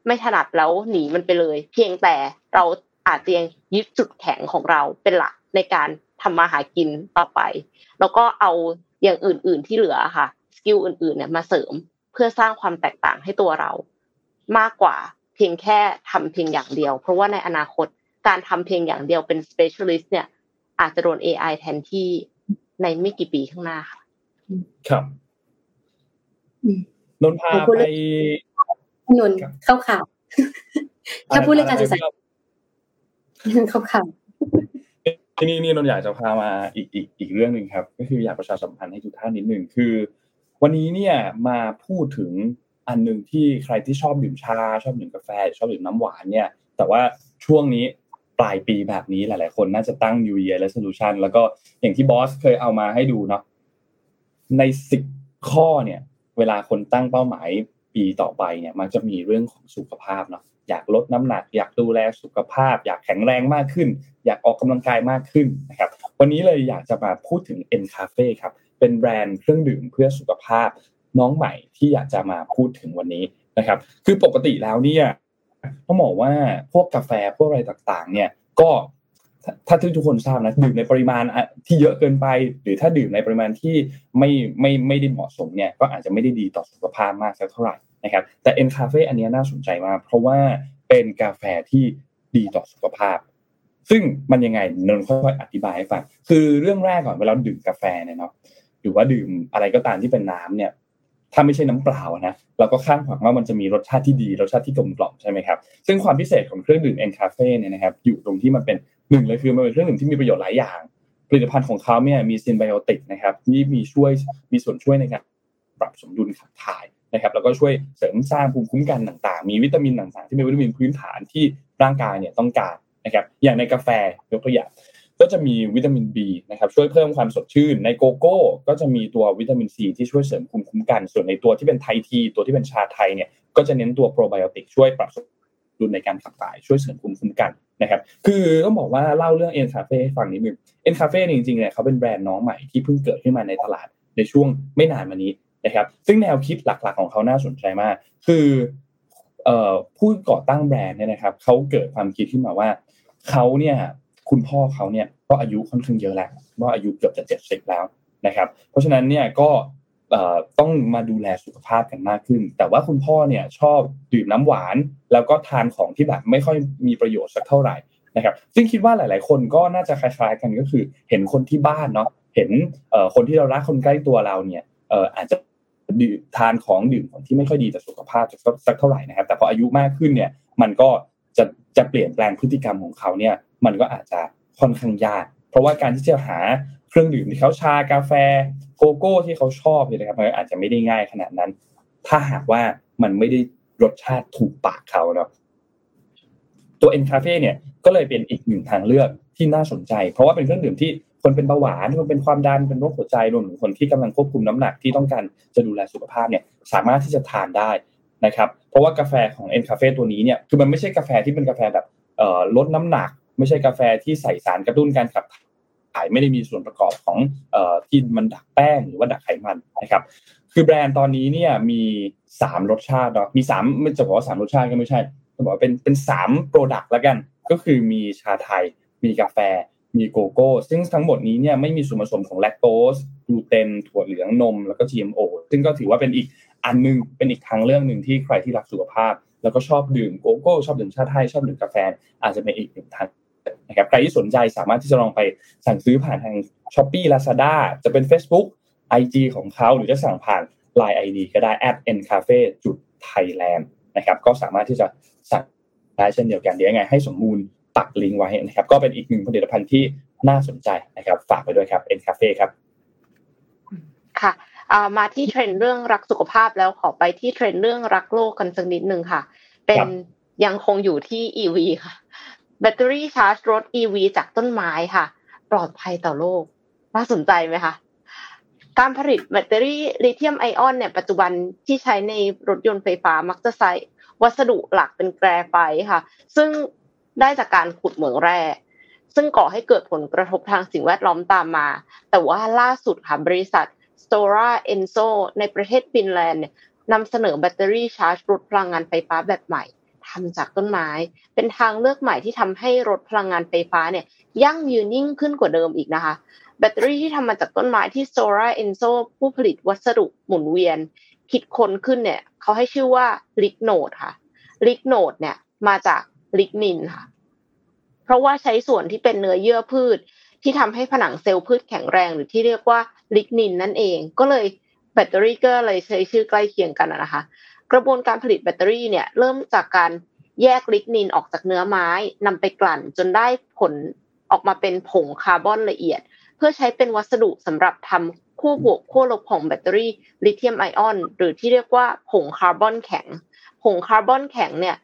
ไม่ถนัดแล้วหนีมันไปเลย เพียงแต่ เราอาจจะยังยึดจุดแข็งของเราเป็นหลักในการทำมาหากินต่อไป แล้วก็เอาอย่างอื่น ๆ ที่เหลือค่ะสกิลอื่น ๆ เนี่ยมาเสริมเพื่อสร้างความแตกต่างให้ตัวเรา มากกว่าเพียงแค่ทำเพียงอย่างเดียว เพราะว่าในอนาคตการทำเพียงอย่างเดียวเป็น specialist เนี่ย อาจจะโดน AI แทนที่ในไม่กี่ปีข้างหน้าค่ะ ครับนนพาไปนนเข้าข่าวถ้าพูดเรื่องการศึกษา เข้าข่าวทีนี้นี่นนอยากจะพามาอีกอีกอีกเรื่องหนึ่งครับ ก็คืออยากประชาสัมพันธ์ให้ทุกท่านนิดหนึ่งคือ วันนี้เนี่ยมาพูดถึงอันหนึ่งที่ใครที่ชอบดื่มชา ชอบดื่มกาแฟ ชอบดื่มน้ำหวานเนี่ย แต่ว่าช่วงนี้ปลายปีแบบนี้หลาย ๆ คนน่าจะตั้ง New Year Resolution แล้วก็อย่างที่บอสเคยเอามาให้ดูเนาะในสิบข้อเนี่ย เวลาคนตั้งเป้าหมายปีต่อไปเนี่ย มันจะมีเรื่องของสุขภาพเนาะ อยากลดน้ำหนัก อยากดูแลสุขภาพ อยากแข็งแรงมากขึ้น อยากออกกำลังกายมากขึ้นนะครับ วันนี้เลยอยากจะมาพูดถึง N Cafe ครับ เป็นแบรนด์เครื่องดื่มเพื่อสุขภาพน้องใหม่ที่อยากจะมาพูดถึงวันนี้นะครับ คือปกติแล้วเนี่ยต้องบอกว่าพวกกาแฟพวกอะไรต่างๆ เนี่ยก็ถ้าทุกคนทราบนะดื่มในปริมาณที่เยอะเกินไป หรือถ้าดื่มในปริมาณที่ไม่ไม่ไม่ได้เหมาะสมเนี่ยก็อาจจะไม่ได้ดีต่อสุขภาพมากสักเท่าไหร่ นะครับแต่เอ็นคาเฟ่อันนี้น่าสนใจมาก เพราะว่าเป็นกาแฟที่ดีต่อสุขภาพ ซึ่งมันยังไงนนค่อยๆอธิบายให้ฟังคือเรื่องแรกก่อนเวลาดื่มกาแฟเนี่ยเนาะหรือว่าดื่มอะไรก็ตามที่เป็นน้ำเนี่ยถ้าไม่ใช่น้ำเปล่านะเราก็คาดหวังว่ามันจะมีรสชาติที่ดีรสชาติที่กลมกล่อมใช่ไหมครับซึ่งความพิเศษของเครื่องดื่มเอ็นคาเฟ่เนี่ยนะครับอยู่ตรงที่มันเป็นหนึ่งเลยคือมันเป็นเครื่องดื่มที่มีประโยชน์หลายอย่าง ผลิตภัณฑ์ของเขาเนี่ยมี synbiotic นะครับที่มีช่วยมีส่วนช่วยในการปรับสมดุลขับถ่าย นะครับแล้วก็ช่วยเสริมสร้างภูมิคุ้มกันต่างๆ มีวิตามินต่างๆ ที่เป็นวิตามินพื้นฐานที่ร่างกายเนี่ยต้องการนะครับอย่างในกาแฟยกตัวอย่างก็จะมีวิตามิน B นะครับช่วยเพิ่มความสดชื่น ในโกโก้ ก็จะมีตัววิตามินซีที่ช่วยเสริมภูมิคุ้มกัน ส่วนในตัวที่เป็น Thai tea ตัวที่เป็นชาไทยเนี่ยก็จะเน้นตัวโปรไบโอติกช่วยปรับสมดุลในการขับถ่ายช่วยเสริมภูมิคุ้มกันนะครับคือต้องบอกว่าเล่าเรื่องเอ็นคาเฟ่ให้ฟังนิดนึงเอ็นคาเฟ่จริงๆเนี่ยเขาเป็นแบรนด์น้องใหม่ที่เพิ่งเกิดขึ้นมาในตลาดในช่วงไม่นานมานี้ นะครับซึ่งแนวคิดหลักๆของเขาน่าสนใจมาก คือผู้ก่อตั้งแบรนด์เนี่ยนะครับเขาเกิดความคิดขึ้นมาว่าเขาเนี่ยคุณพ่อเขาเนี่ยก็อายุค่อนข้างเยอะแล้วว่าอายุเกือบจะเจ็ดสิบแล้วนะครับเพราะฉะนั้นเนี่ยก็ต้องมาดูแลสุขภาพกันมากขึ้น แต่ว่าคุณพ่อเนี่ยชอบดื่มน้ำหวาน แล้วก็ทานของที่แบบไม่ค่อยมีประโยชน์สักเท่าไหร่นะครับ ซึ่งคิดว่าหลาย ๆ คนก็น่าจะคล้าย ๆ กันก็คือ เห็นคนที่บ้านเนาะเห็นคนที่เรารักคนใกล้ตัวเราเนี่ยอาจจะ ทานของดื่มของที่ไม่ค่อยดีต่อสุขภาพสักเท่าไหร่นะครับ แต่พออายุมากขึ้นเนี่ย มันก็จะจะเปลี่ยนแปลงพฤติกรรมของเขาเนี่ย มันก็อาจจะค่อนข้างยาก เพราะว่าการที่จะหาเครื่องดื่มที่เขาชากาแฟโกโก้ที่เขาชอบเนี่ยนะครับมันอาจจะไม่ได้ง่ายขนาดนั้น ถ้าหากว่ามันไม่ได้รสชาติถูกปากเขาเนาะตัวเอ็นคาเฟ่เนี่ยก็เลยเป็นอีกหนึ่งทางเลือกที่น่าสนใจ เพราะว่าเป็นเครื่องดื่มที่ คนเป็นเบาหวานคนเป็นความดันเป็นโรคหัวใจรวมถึงคนที่กำลังควบคุมน้ำหนักที่ต้องการจะดูแลสุขภาพเนี่ยสามารถที่จะทานได้นะครับเพราะว่ากาแฟของเอ็นคาเฟ่ตัวนี้เนี่ยคือมันไม่ใช่กาแฟที่เป็นกาแฟแบบลดน้ำหนัก ไม่ใช่กาแฟที่ใส่สารกระตุ้นการขับถ่ายไม่ได้มีส่วนประกอบของเอ่อที่มันดักแป้งหรือว่าดักไขมันนะครับคือแบรนด์ตอนนี้เนี่ยมีสามรสชาติเนาะมีสามไม่จะบอกว่าสามรสชาติก็ไม่ใช่จะบอกว่าเป็นเป็นสาม product แล้วกัน ก็คือมีชาไทย มีกาแฟ มีโกโก้ ซึ่งทั้งหมดนี้เนี่ยไม่มีส่วนผสมของแลคโตสกลูเตนถั่วเหลืองนม แล้วก็ GMO ซึ่งก็ถือว่าเป็นอีกอันนึงเป็นอีกทางเลือกหนึ่งที่ใครที่รักสุขภาพ แล้วก็ชอบดื่มโกโก้ ชอบดื่มชาไทยชอบดื่มกาแฟ อาจจะเป็นอีกหนึ่งทางนะครับใครที่สนใจสามารถที่จะลองไปสั่งซื้อผ่านทาง s h อ p e e Lazada จะเป็น Facebook IG ของเขาหรือจะสั่งผ่าน Line ID ก็ได้ at ncafe จุด Thailand นะครับก็สามารถที่จะสั่งได้เช่นเดียวกันเดี๋ยวยังไงให้สมมูล ตักลิงก์ไว้นะครับ ก็เป็นอีกหนึ่งผลิตภัณฑ์ที่น่าสนใจนะครับ ฝากไปด้วยครับ n cafe ครับ ค่ะมาที่เทรนด์เรื่องรักสุขภาพแล้วขอไปที่เทรนด์เรื่องรักโลกกันสักนิดหนึ่งค่ะ เป็นยังคงอยู่ที่ EV ค่ะ แบตเตอรี่ชาร์จรถ EV จากต้นไม้ค่ะ ปลอดภัยต่อโลก น่าสนใจไหมคะการผลิตแบตเตอรี่ลิเธียมไอออนเนี่ยปัจจุบันที่ใช้ในรถยนต์ไฟฟ้ามักจะใช้วัสดุหลักเป็นแกรไฟต์ค่ะ ซึ่ง ได้จากการขุดเหมืองแร่ซึ่งก่อให้เกิดผลกระทบทางสิ่งแวดล้อมตามมา แต่ว่าล่าสุดค่ะบริษัท Stora Enso ในประเทศฟินแลนด์นำเสนอแบตเตอรี่ชาร์จรถพลังงานไฟฟ้าแบบใหม่ทำจากต้นไม้ เป็นทางเลือกใหม่ที่ทำให้รถพลังงานไฟฟ้าเนี่ยยั่งยืนยิ่งขึ้นกว่าเดิมอีกนะคะ แบตเตอรี่ที่ทำมาจากต้นไม้ที่ Sora Enso ผู้ผลิตวัสดุหมุนเวียน คิดค้นขึ้นเนี่ยเขาให้ชื่อว่าลิกโนดค่ะลิกโนดเนี่ยมาจาก ลิกนินค่ะ เพราะว่าใช้ส่วนที่เป็นเนื้อเยื่อพืช ที่ทำให้ผนังเซลล์พืชแข็งแรงหรือที่เรียกว่าลิกนินนั่นเอง ก็เลยแบตเตอรี่ก็เลยใช้ชื่อใกล้เคียงกันนะคะ กระบวนการผลิตแบตเตอรี่เนี่ย เริ่มจากการแยกลิกนินออกจากเนื้อไม้นำไปกลั่น จนได้ผลออกมาเป็นผงคาร์บอนละเอียด เพื่อใช้เป็นวัสดุสำหรับทำขั้วบวกขั้วลบของแบตเตอรี่ลิเธียมไอออน หรือที่เรียกว่าผงคาร์บอนแข็ง ผงคาร์บอนแข็งเนี่ย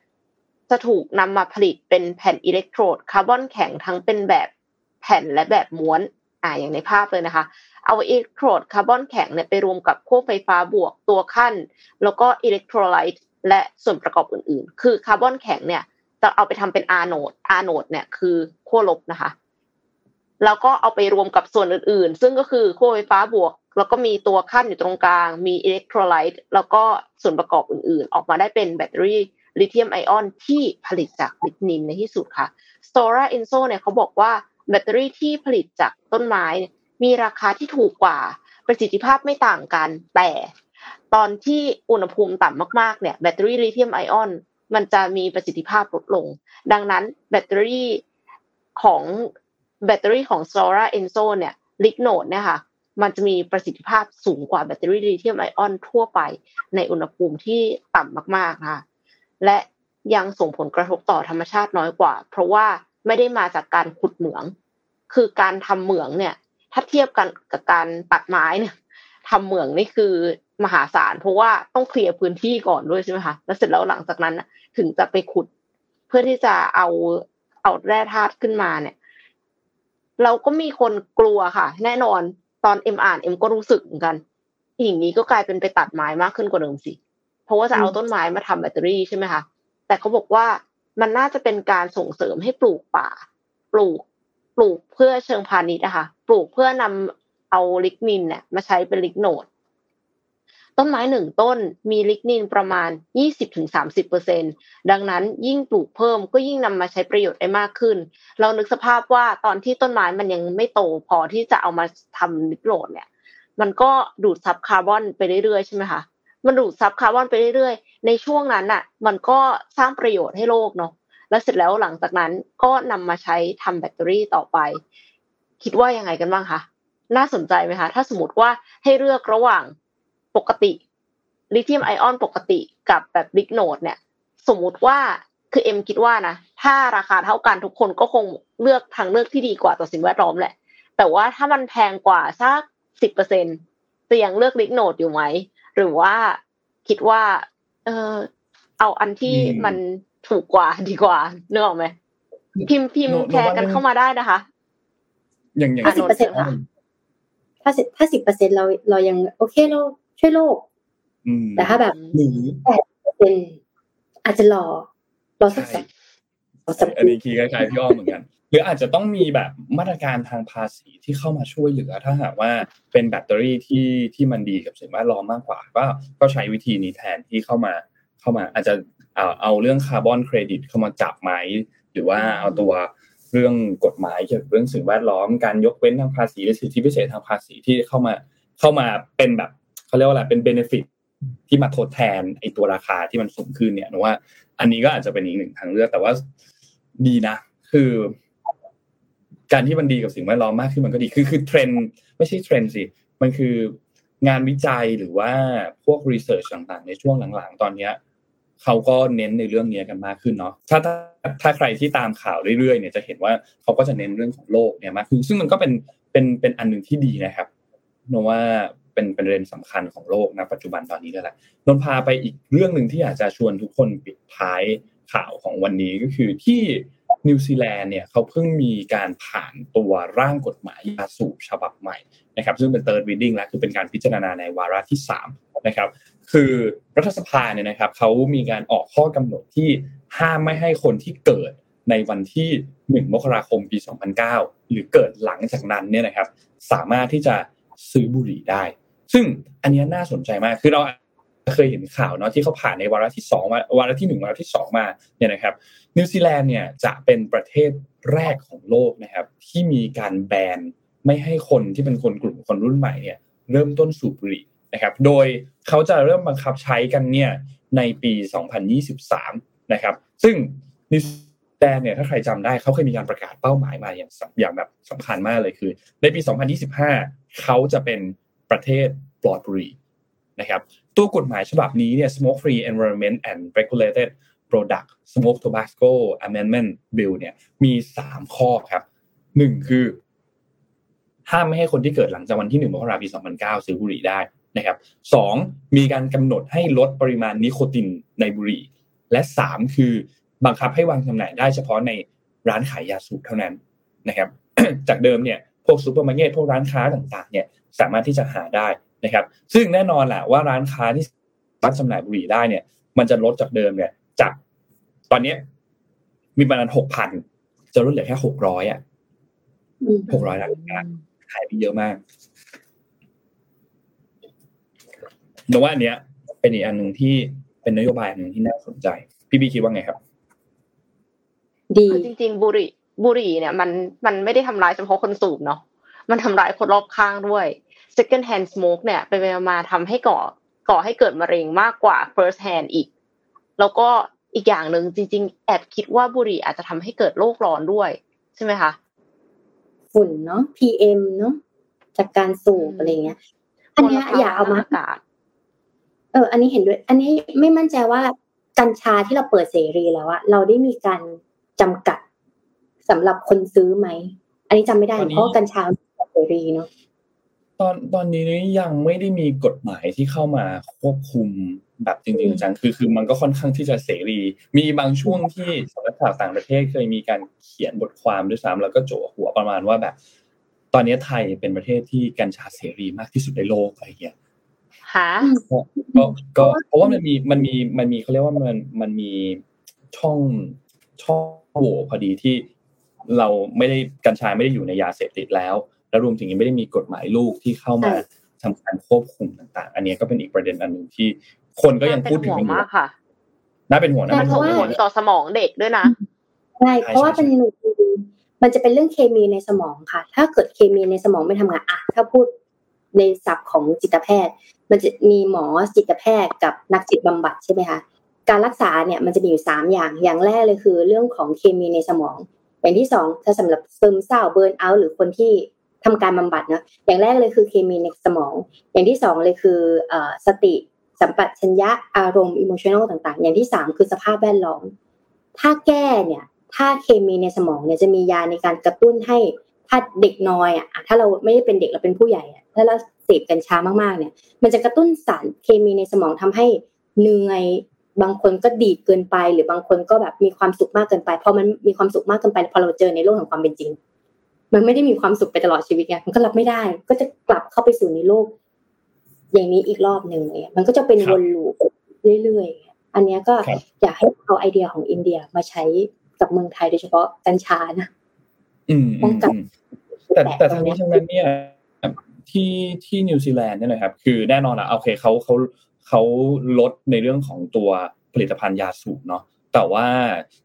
จะถูกนำมาผลิตเป็นแผ่นอิเล็กโทรดคาร์บอนแข็งทั้งเป็นแบบแผ่นและแบบม้วนอ่าอย่างในภาพเลยนะคะ เอาอิเล็กโทรดคาร์บอนแข็งเนี่ยไปรวมกับขั้วไฟฟ้าบวกตัวคั่น แล้วก็อิเล็กโทรไลต์และส่วนประกอบอื่นๆ คือคาร์บอนแข็งเนี่ยจะเอาไปทำเป็นอาโนดอาโนดเนี่ยคือขั้วลบนะคะ แล้วก็เอาไปรวมกับส่วนอื่นๆ ซึ่งก็คือขั้วไฟฟ้าบวก แล้วก็มีตัวคั่นอยู่ตรงกลาง มีอิเล็กโทรไลต์แล้วก็ส่วนประกอบอื่นๆ ออกมาได้เป็นแบตเตอรี่ ลิเธียมไอออนที่ผลิตจากลิกนินในที่สุดค่ะ Stora Enso เนี่ยเขาบอกว่าแบตเตอรี่ที่ผลิตจากต้นไม้มีราคาที่ถูกกว่าประสิทธิภาพไม่ต่างกัน แต่ตอนที่อุณหภูมิต่ำมากๆเนี่ยแบตเตอรี่ลิเธียมไอออนมันจะมีประสิทธิภาพลดลง ดังนั้นแบตเตอรี่ของแบตเตอรี่ของ Stora Enso เนี่ย Lignode เนี่ยค่ะมันจะมีประสิทธิภาพสูงกว่าแบตเตอรี่ลิเธียมไอออนทั่วไปในอุณหภูมิที่ต่ำมากๆค่ะ และยังส่งผลกระทบต่อธรรมชาติน้อยกว่า เพราะว่าไม่ได้มาจากการขุดเหมือง คือการทำเหมืองเนี่ย ถ้าเทียบกันกับการตัดไม้เนี่ยทำเหมืองนี่คือมหาศาลเพราะว่าต้องเคลียร์พื้นที่ก่อนด้วยใช่ไหมคะแล้วเสร็จแล้วหลังจากนั้นถึงจะไปขุด เพื่อที่จะเอาเอาแร่ธาตุขึ้นมาเนี่ย เราก็มีคนกลัวค่ะ แน่นอนตอนเอ็มอ่านเอ็มก็รู้สึกเหมือนกันอย่างนี้ก็กลายเป็นไปตัดไม้มากขึ้นกว่าเดิมสิ เพราะว่าจะเอาต้นไม้มาทำแบตเตอรี่ใช่ไหมคะแต่เขาบอกว่ามันน่าจะเป็นการส่งเสริมให้ปลูกป่า ปลูกปลูกเพื่อเชิงพาณิชย์นะคะปลูกเพื่อนำเอาลิกนินเนี่ยมาใช้เป็นลิกโนดต้นไม้หนึ่งต้นมีลิกนินประมาณ 20-30%เปอร์เซ็นดังนั้นยิ่งปลูกเพิ่มก็ยิ่งนำมาใช้ประโยชน์ได้มากขึ้น เรานึกสภาพว่าตอนที่ต้นไม้มันยังไม่โตพอที่จะเอามาทำ Lignode เนี่ย มันก็ดูดซับคาร์บอนไปเรื่อยๆใช่ไหมคะ มันดูดซับคาร์บอนไปเรื่อยๆ ในช่วงนั้นน่ะ มันก็สร้างประโยชน์ให้โลกเนาะแล้วเสร็จแล้วหลังจากนั้นก็นำมาใช้ทำแบตเตอรี่ต่อไป คิดว่ายังไงกันบ้างคะน่าสนใจไหมคะ ถ้าสมมติว่าให้เลือกระหว่างปกติลิเธียมไอออนปกติกับแบบ Lignode เนี่ย สมมุติว่าคือเอ็มคิดว่านะถ้าราคาเท่ากันทุกคนก็คงเลือกทางเลือกที่ดีกว่าต่อสิ่งแวดล้อมแหละ แต่ว่าถ้ามันแพงกว่าสักสิบเปอร์เซ็นจะยังเลือกลิกโนดอยู่ไหม หรือว่าคิดว่า เออเอาอันที่มันถูกกว่าดีกว่าเนื้อออกไหมพิมพ์พิมพ์แชร์กันเข้ามาได้นะคะ อย่างอย่างห้าสิบเปอร์เซ็นต์ค่ะถ้าสิบถ้าสิบเปอร์เซ็นเราเรายังโอเคเราช่วยโลกแต่ถ้าแบบหรือแปดเปอร์เซ็นอาจจะรอรอสักสักอันนี้คิดคล้ายๆพี่อ้อมเหมือนกันห รืออาจจะต้องมีแบบมาตรการทางภาษีที่เข้ามาช่วยเหลือ ถ้าหากว่าเป็นแบตเตอรี่ที่ที่มันดีกับสิ่งแวดล้อมมากกว่า ก็ก็ใช้วิธีนี้แทนที่เข้ามาเข้ามา อาจจะเอาเอาเรื่องคาร์บอนเครดิตเข้ามาจับไหมหรือว่าเอาตัวเรื่องกฎหมายเกี่ยวกับเรื่องสิ่งแวดล้อมการยกเว้นทางภาษีหรือสิทธิพิเศษทางภาษีที่เข้ามาเข้ามาเป็นแบบเขาเรียกว่าอะไรเป็นเบเนฟิตที่มาทดแทนไอตัวราคาที่มันสูงขึ้นเนี่ยนะว่า อันนี้ก็อาจจะเป็นอีกหนึ่งทางเลือกแต่ว่าดีนะ คือ การที่มันดีกับสิ่งแวดล้อมมากขึ้นมันก็ดีคือคือเทรนไม่ใช่เทรนสิมันคืองานวิจัยหรือว่าพวกรีเสิร์ชต่างๆ ในช่วงหลังๆ ตอนเนี้ยเขาก็เน้นในเรื่องนี้กันมากขึ้นเนาะถ้าถ้าถ้าใครที่ตามข่าวเรื่อยๆเนี่ยจะเห็นว่าเขาก็จะเน้นเรื่องของโลกเนี่ยมากขึ้นซึ่งมันก็เป็นเป็นเป็นอันหนึ่งที่ดีนะครับนว่าเป็นเป็นเรนสำคัญของโลกนะปัจจุบันตอนนี้ก็แหละนนพาไปอีกเรื่องหนึ่งที่อยากจะชวนทุกคนปิดท้ายข่าวของวันนี้ก็คือที่ นิวซีแลนด์เนี่ยเขาเพิ่งมีการผ่านตัวร่างกฎหมายยาสูบฉบับใหม่นะครับซึ่งเป็น third reading แล้วคือเป็นการพิจารณาในวาระที่3นะครับคือรัฐสภาเนี่ยนะครับเขามีการออกข้อกำหนดที่ห้ามไม่ให้คนที่เกิดในวันที่ 1 มกราคมปี 2009 หรือเกิดหลังจากนั้นเนี่ยนะครับสามารถที่จะซื้อบุหรี่ได้ ซึ่งอันนี้น่าสนใจมากคือเรา เคยเห็นข่าวเนาะที่เขาผ่านในวาระที่สองมาวาระที่หนึ่งวาระที่สองมาเนี่ยนะครับนิวซีแลนด์เนี่ยจะเป็นประเทศแรกของโลกนะครับที่มีการแบนไม่ให้คนที่เป็นคนกลุ่มคนรุ่นใหม่เนี่ยเริ่มต้นสูบบุหรี่นะครับโดยเขาจะเริ่มบังคับใช้กันเนี่ยในปี 2023 นะครับซึ่งนิวซีแลนด์เนี่ยถ้าใครจำได้เขาเคยมีการประกาศเป้าหมายมาอย่างอย่างแบบสำคัญมากเลยคือ ในปี 2025 เขาจะเป็นประเทศปลอดบุหรี่ นะครับตัวกฎหมายฉบับนี้เนี่ย Smoke Free Environment and Regulated Product Smoke Tobacco Amendment Bill เนี่ยมี 3 ข้อครับหนึ่งคือห้ามไม่ให้คนที่เกิดหลังจากวันที่1มกราคมปี 2009 ซื้อบุหรี่ได้นะครับสองมีการกำหนดให้ลดปริมาณนิโคตินในบุหรี่ และ 3 คือบังคับให้วางจำหน่ายได้เฉพาะในร้านขายยาสูบเท่านั้นนะครับจากเดิมเนี่ยพวกซูเปอร์มาร์เก็ตพวกร้านค้าต่างๆเนี่ยสามารถที่จะหาได้ นะครับซึ่งแน่นอนแหละว่าร้านค้าที่รับจำหน่ายบุหรี่ได้เนี่ย มันจะลดจากเดิมเนี่ย จากตอนนี้มีประมาณหกพันจะลดเหลือแค่หกร้อยอะหกร้อยล้านขายไปเยอะมากแต่ว่าอันเนี้ย เป็นอีกอันหนึ่งที่เป็นนโยบายอันหนึ่งที่น่าสนใจ พี่บีคิดว่าไงครับ ดีจริง ๆ บุหรี่บุหรี่เนี่ย มันมันไม่ได้ทำร้ายเฉพาะคนสูบเนาะมันทำร้ายคนรอบข้างด้วย second hand smoke เนี่ยไปไปมาทำให้ก่อก่อให้เกิดมะเร็งมากกว่า first hand อีก แล้วก็อีกอย่างหนึ่งจริง ๆ แอบคิดว่าบุหรี่อาจจะทำให้เกิดโลกร้อนด้วย ใช่ไหมคะ ฝุ่นเนาะ PM เนาะจากการสูบอะไรเงี้ย อันเนี้ยอย่าเอามาอากาศ เออ อันนี้เห็นด้วย อันนี้ไม่มั่นใจว่ากัญชาที่เราเปิดเสรีแล้วอะเราได้มีการจำกัดสำหรับคนซื้อไหม อันนี้จำไม่ได้ตอนนี้เพราะว่ากัญชาเสรีเนาะ ตอนตอนนี้ยังไม่ได้มีกฎหมายที่เข้ามาควบคุมแบบจริงๆจังคือคือมันก็ค่อนข้างที่จะเสรี มีบางช่วงที่สำนักข่าวต่างประเทศเคยมีการเขียนบทความด้วยซ้ำแล้วก็โจหัวประมาณว่าแบบ ตอนนี้ไทยเป็นประเทศที่กัญชาเสรีมากที่สุดในโลกอะไรเงี้ยหาก็ก็เพราะว่ามันมีมันมีมันมีเขาเรียกว่ามันมันมีช่องช่องโหว่พอดีที่เราไม่ได้กัญชาไม่ได้อยู่ในยาเสพติดแล้ว แล้วรวมถึงยังไม่ได้มีกฎหมายลูกที่เข้ามาทำการควบคุมต่าง ๆ อันนี้ก็เป็นอีกประเด็นอันหนึ่งที่คนก็ยังพูดถึงเป็นห่วงกันอยู่มากค่ะน่าเป็นห่วงนะใช่เป็นส่ห่วงงผลต่อสมองเด็กด้วยนะใช่เพราะว่าเป็นมันจะเป็นเรื่องเคมีในสมองค่ะ ถ้าเกิดเคมีในสมองไม่ทำงานอะถ้าพูดในศัพท์ของจิตแพทย์ มันจะมีหมอจิตแพทย์กับนักจิตบำบัดใช่ไหมคะการรักษาเนี่ยมันจะมีอยู่สามอย่าง อย่างแรกเลยคือ เรื่องของเคมีในสมอง อย่างที่สองถ้าสำหรับซึมเศร้าเบิร์นเอาท์หรือคนที่ ทำการบำบัดเนาะอย่างแรกเลยคือเคมีในสมอง อย่างที่สองเลยคืออสติสัมปชัญญะอารมณ์อิโมชันอลต่าง ๆ อย่างที่สามคือสภาพแวดล้อม ถ้าแก้เนี่ยถ้าเคมีในสมองเนี่ยจะมียาในการกระตุ้นให้ถ้าเด็กน้อยอะถ้าเราไม่ได้เป็นเด็กเราเป็นผู้ใหญ่อะถ้าเราเสพกัญชามากๆเนี่ย มันจะกระตุ้นสารเคมีในสมองทำให้เหนื่อยบางคนก็ดีดเกินไป หรือบางคนก็แบบมีความสุขมากเกินไปพอมันมีความสุขมากเกินไปพอเราเจอในโลกของความเป็นจริง มันไม่ได้มีความสุขไปตลอดชีวิตไงมันก็รับไม่ได้ ก็จะกลับเข้าไปสู่ในโลก อย่างนี้อีกรอบหนึ่งเลยมันก็จะเป็นวน loop เรื่อยๆอันเนี้ยก็อยากให้เอาไอเดียของอินเดียมาใช้กับเมืองไทยโดยเฉพาะกัญชานะอืมอืมอืมแต่แต่ทั้งนี้ทั้งนั้นเนี่ยที่ที่นิวซีแลนด์เนี่ยนะครับ คือแน่นอนอะโอเคเขาเขาเขาลดในเรื่องของตัวผลิตภัณฑ์ยาสูบเนาะแต่ว่า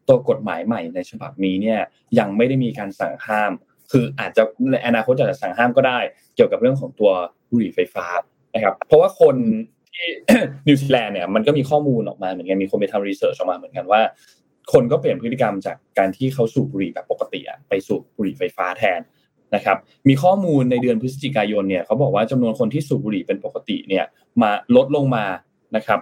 ตัวกฎหมายใหม่ในฉบับนี้เนี่ยยังไม่ได้มีการสั่งห้าม คืออาจจะในอนาคตอาจจะสั่งห้ามก็ได้ เกี่ยวกับเรื่องของตัวบุหรี่ไฟฟ้านะครับ เพราะว่าคนที่นิวซีแลนด์เนี่ยมันก็มีข้อมูลออกมาเหมือนกันมีคนไปทำรีเสิร์ชออกมาเหมือนกันว่า คนก็เปลี่ยนพฤติกรรมจากการที่เขาสูบบุหรี่แบบปกติอะไปสูบบุหรี่ไฟฟ้าแทนนะครับมีข้อมูลในเดือนพฤศจิกายนเนี่ยเขาบอกว่าจำนวนคนที่สูบบุหรี่เป็นปกติเนี่ยมาลดลงมานะครับ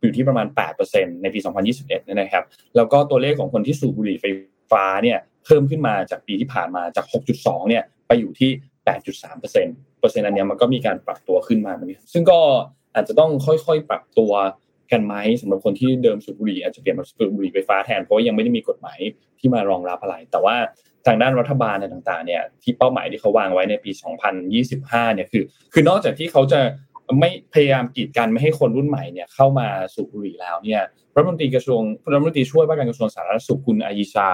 อยู่ที่ประมาณ 8%ในปี 2021เนี่ยนะครับแล้วก็ตัวเลขของคนที่สูบบุหรี่ไฟฟ้าเนี่ย เพิ่มขึ้นมาจากปีที่ผ่านมาจาก 6.2 เนี่ยไปอยู่ที่ 8.3เปอร์เซ็นต์เปอร์เซ็นต์อันเนี้ยมันก็มีการปรับตัวขึ้นมาเนกันซึ่งก็อาจจะต้องค่อยๆปรับตัวกันไหมสำหรับคนที่เดิมสูบบุหรี่อาจจะเปลี่ยนมาสูบบุหรี่ไฟฟ้าแทนเพราะว่ายังไม่ได้มีกฎหมายที่มารองรับอะไร แต่ว่าทางด้านรัฐบาลในต่างๆเนี่ยที่เป้าหมายที่เขาวางไว้ในปี 2025 เนี่ยคือ คือนอกจากที่เขาจะไม่พยายามกีดกันไม่ให้คนรุ่นใหม่เนี่ยเข้ามาสูบบุหรี่แล้วเนี่ยรัฐมนตรีกระทรวงรัฐมนตรีช่วยว่าการกระทรวงสาธารณสุขคุณอายิชา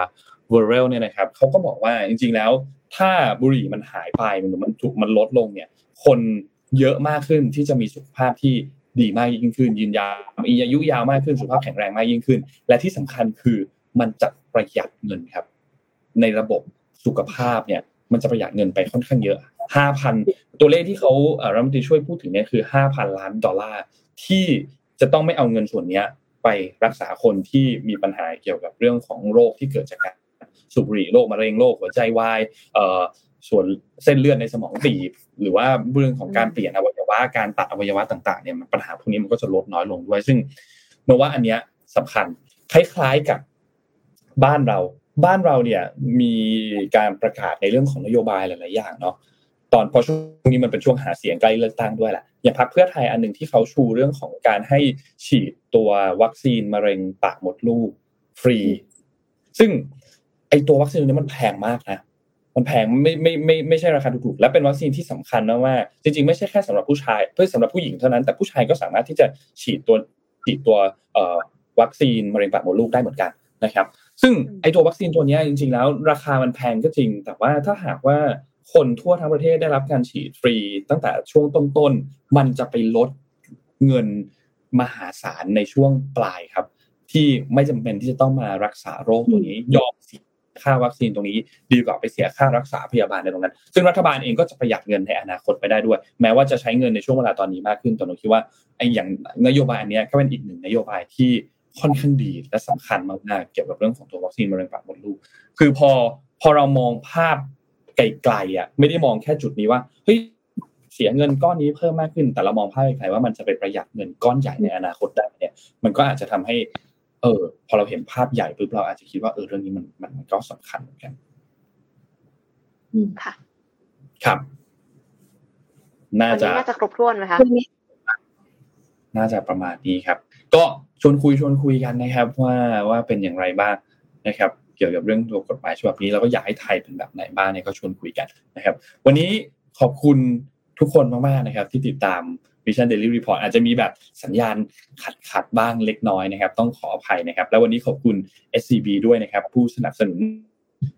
เวอร์เรลเนี่ยนะครับเขาก็บอกว่าจริง ๆ แล้ว ถ้าบุหรี่มันหายไปมันมันถูกมันลดลงเนี่ย คนเยอะมากขึ้นที่จะมีสุขภาพที่ดีมากยิ่งขึ้น ยืนยาวมีอายุยาวมากขึ้นสุขภาพแข็งแรงมากยิ่งขึ้น และที่สำคัญคือมันจะประหยัดเงินครับ ในระบบสุขภาพเนี่ยมันจะประหยัดเงินไปค่อนข้างเยอะห้าพันตัวเลขที่เขารัฐมนตรีช่วยพูดถึงเนี่ยคือห้าพันล้านดอลลาร์ที่จะต้องไม่เอาเงินส่วนเนี้ยไปรักษาคนที่มีปัญหาเกี่ยวกับเรื่องของโรคที่เกิดจากการ สูบบุหรี่โรคมะเร็งโรคหัวใจวายเอ่อส่วนเส้นเลือดในสมองตีบ หรือว่าเรื่องของการเปลี่ยนอวัยวะการตัดอวัยวะต่างๆเนี่ยปัญหาพวกนี้มันก็จะลดน้อยลงด้วย ซึ่งเมื่อว่าอันเนี้ยสำคัญคล้ายๆกับบ้านเรา บ้านเราเนี่ยมีการประกาศในเรื่องของนโยบายหลายๆอย่างเนาะตอนพอช่วงนี้มันเป็นช่วงหาเสียงใกล้เลือกตั้งด้วยแหละอย่างพรรคเพื่อไทยอันหนึ่งที่เขาชูเรื่องของการให้ฉีดตัววัคซีนมะเร็งปากมดลูกฟรี ซึ่ง ไอตัววัคซีนนี้มันแพงมากนะมันแพงไม่ไม่ไม่ไม่ใช่ราคาถูกๆและเป็นวัคซีนที่สำคัญนะว่าจริงๆไม่ใช่แค่สำหรับผู้ชายเพื่อสำหรับผู้หญิงเท่านั้นแต่ผู้ชายก็สามารถที่จะฉีดตัวฉีดตัววัคซีนมะเร็งปากมดลูกได้เหมือนกันนะครับ ซึ่งไอตัววัคซีนตัวนี้จริง ๆ แล้ว ราคามันแพงก็จริง แต่ว่าถ้าหากว่าคนทั่วทั้งประเทศได้รับการฉีดฟรี ตั้งแต่ช่วงต้นๆมันจะไปลดเงินมหาศาลในช่วงปลายครับ ที่ไม่จำเป็นที่จะต้องมารักษาโรคตัวนี้ยอมเสีย ค่าวัคซีนตรงนี้ ดีกว่าไปเสียค่ารักษาพยาบาลในตรงนั้น ซึ่งรัฐบาลเองก็จะประหยัดเงินในอนาคตไปได้ด้วย แม้ว่าจะใช้เงินในช่วงเวลาตอนนี้มากขึ้นแต่หนูคิดว่าไอ้อย่างนโยบายอันนี้ก็เป็นอีกหนึ่งนโยบายที่ค่อนข้างดีและสำคัญมากๆเกี่ยวกับเรื่องของตัววัคซีนมะเร็งปากมดลูก คือพอพอเรามองภาพไกลๆอะไม่ได้มองแค่จุดนี้ว่าเฮ้ยเสียเงินก้อนนี้เพิ่มมากขึ้น แต่เรามองภาพไกลๆว่ามันจะไปประหยัดเงินก้อนใหญ่ในอนาคตได้เนี่ยมันก็อาจจะทำให้ เออ พอเราเห็นภาพใหญ่ปุ๊บเราอาจจะคิดว่าเออเรื่องนี้มันมันมันก็สำคัญเหมือนกันค่ะ ครับ น่าวันจะนี้น่าจะครบถ้วนไหมคะน่าจะประมาณนี้ครับ ก็ชวนคุยชวนคุยกันนะครับ ว่าว่าเป็นอย่างไรบ้างนะครับ เกี่ยวกับเรื่องตัวกฎหมายฉบับนี้เราก็อยากให้ไทยเป็นแบบไหนบ้างเนี่ยก็ชวนคุยกันนะครับ วันนี้ขอบคุณทุกคนมากๆนะครับ ที่ติดตาม Vision Daily Report อาจจะมีแบบสัญญาณขัดขัดๆบ้างเล็กน้อยนะครับ ต้องขออภัยนะครับ แล้ววันนี้ขอบคุณ SCB ด้วยนะครับ ผู้สนับสนุน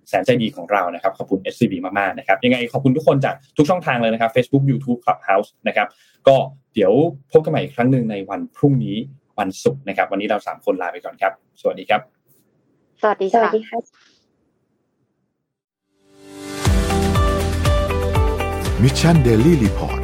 แสนใจดีของเรานะครับ ขอบคุณ SCB มากๆนะครับ ยังไงขอบคุณทุกคนจากทุกช่องทางเลยนะครับ Facebook YouTube Clubhouse นะครับ ก็เดี๋ยวพบกันใหม่อีกครั้งหนึ่งในวันพรุ่งนี้วันศุกร์นะครับ วันนี้เราสามคนลาไปก่อนครับ สวัสดีครับ สวัสดีสวัสค่ะดีค่ะ Mission Daily Report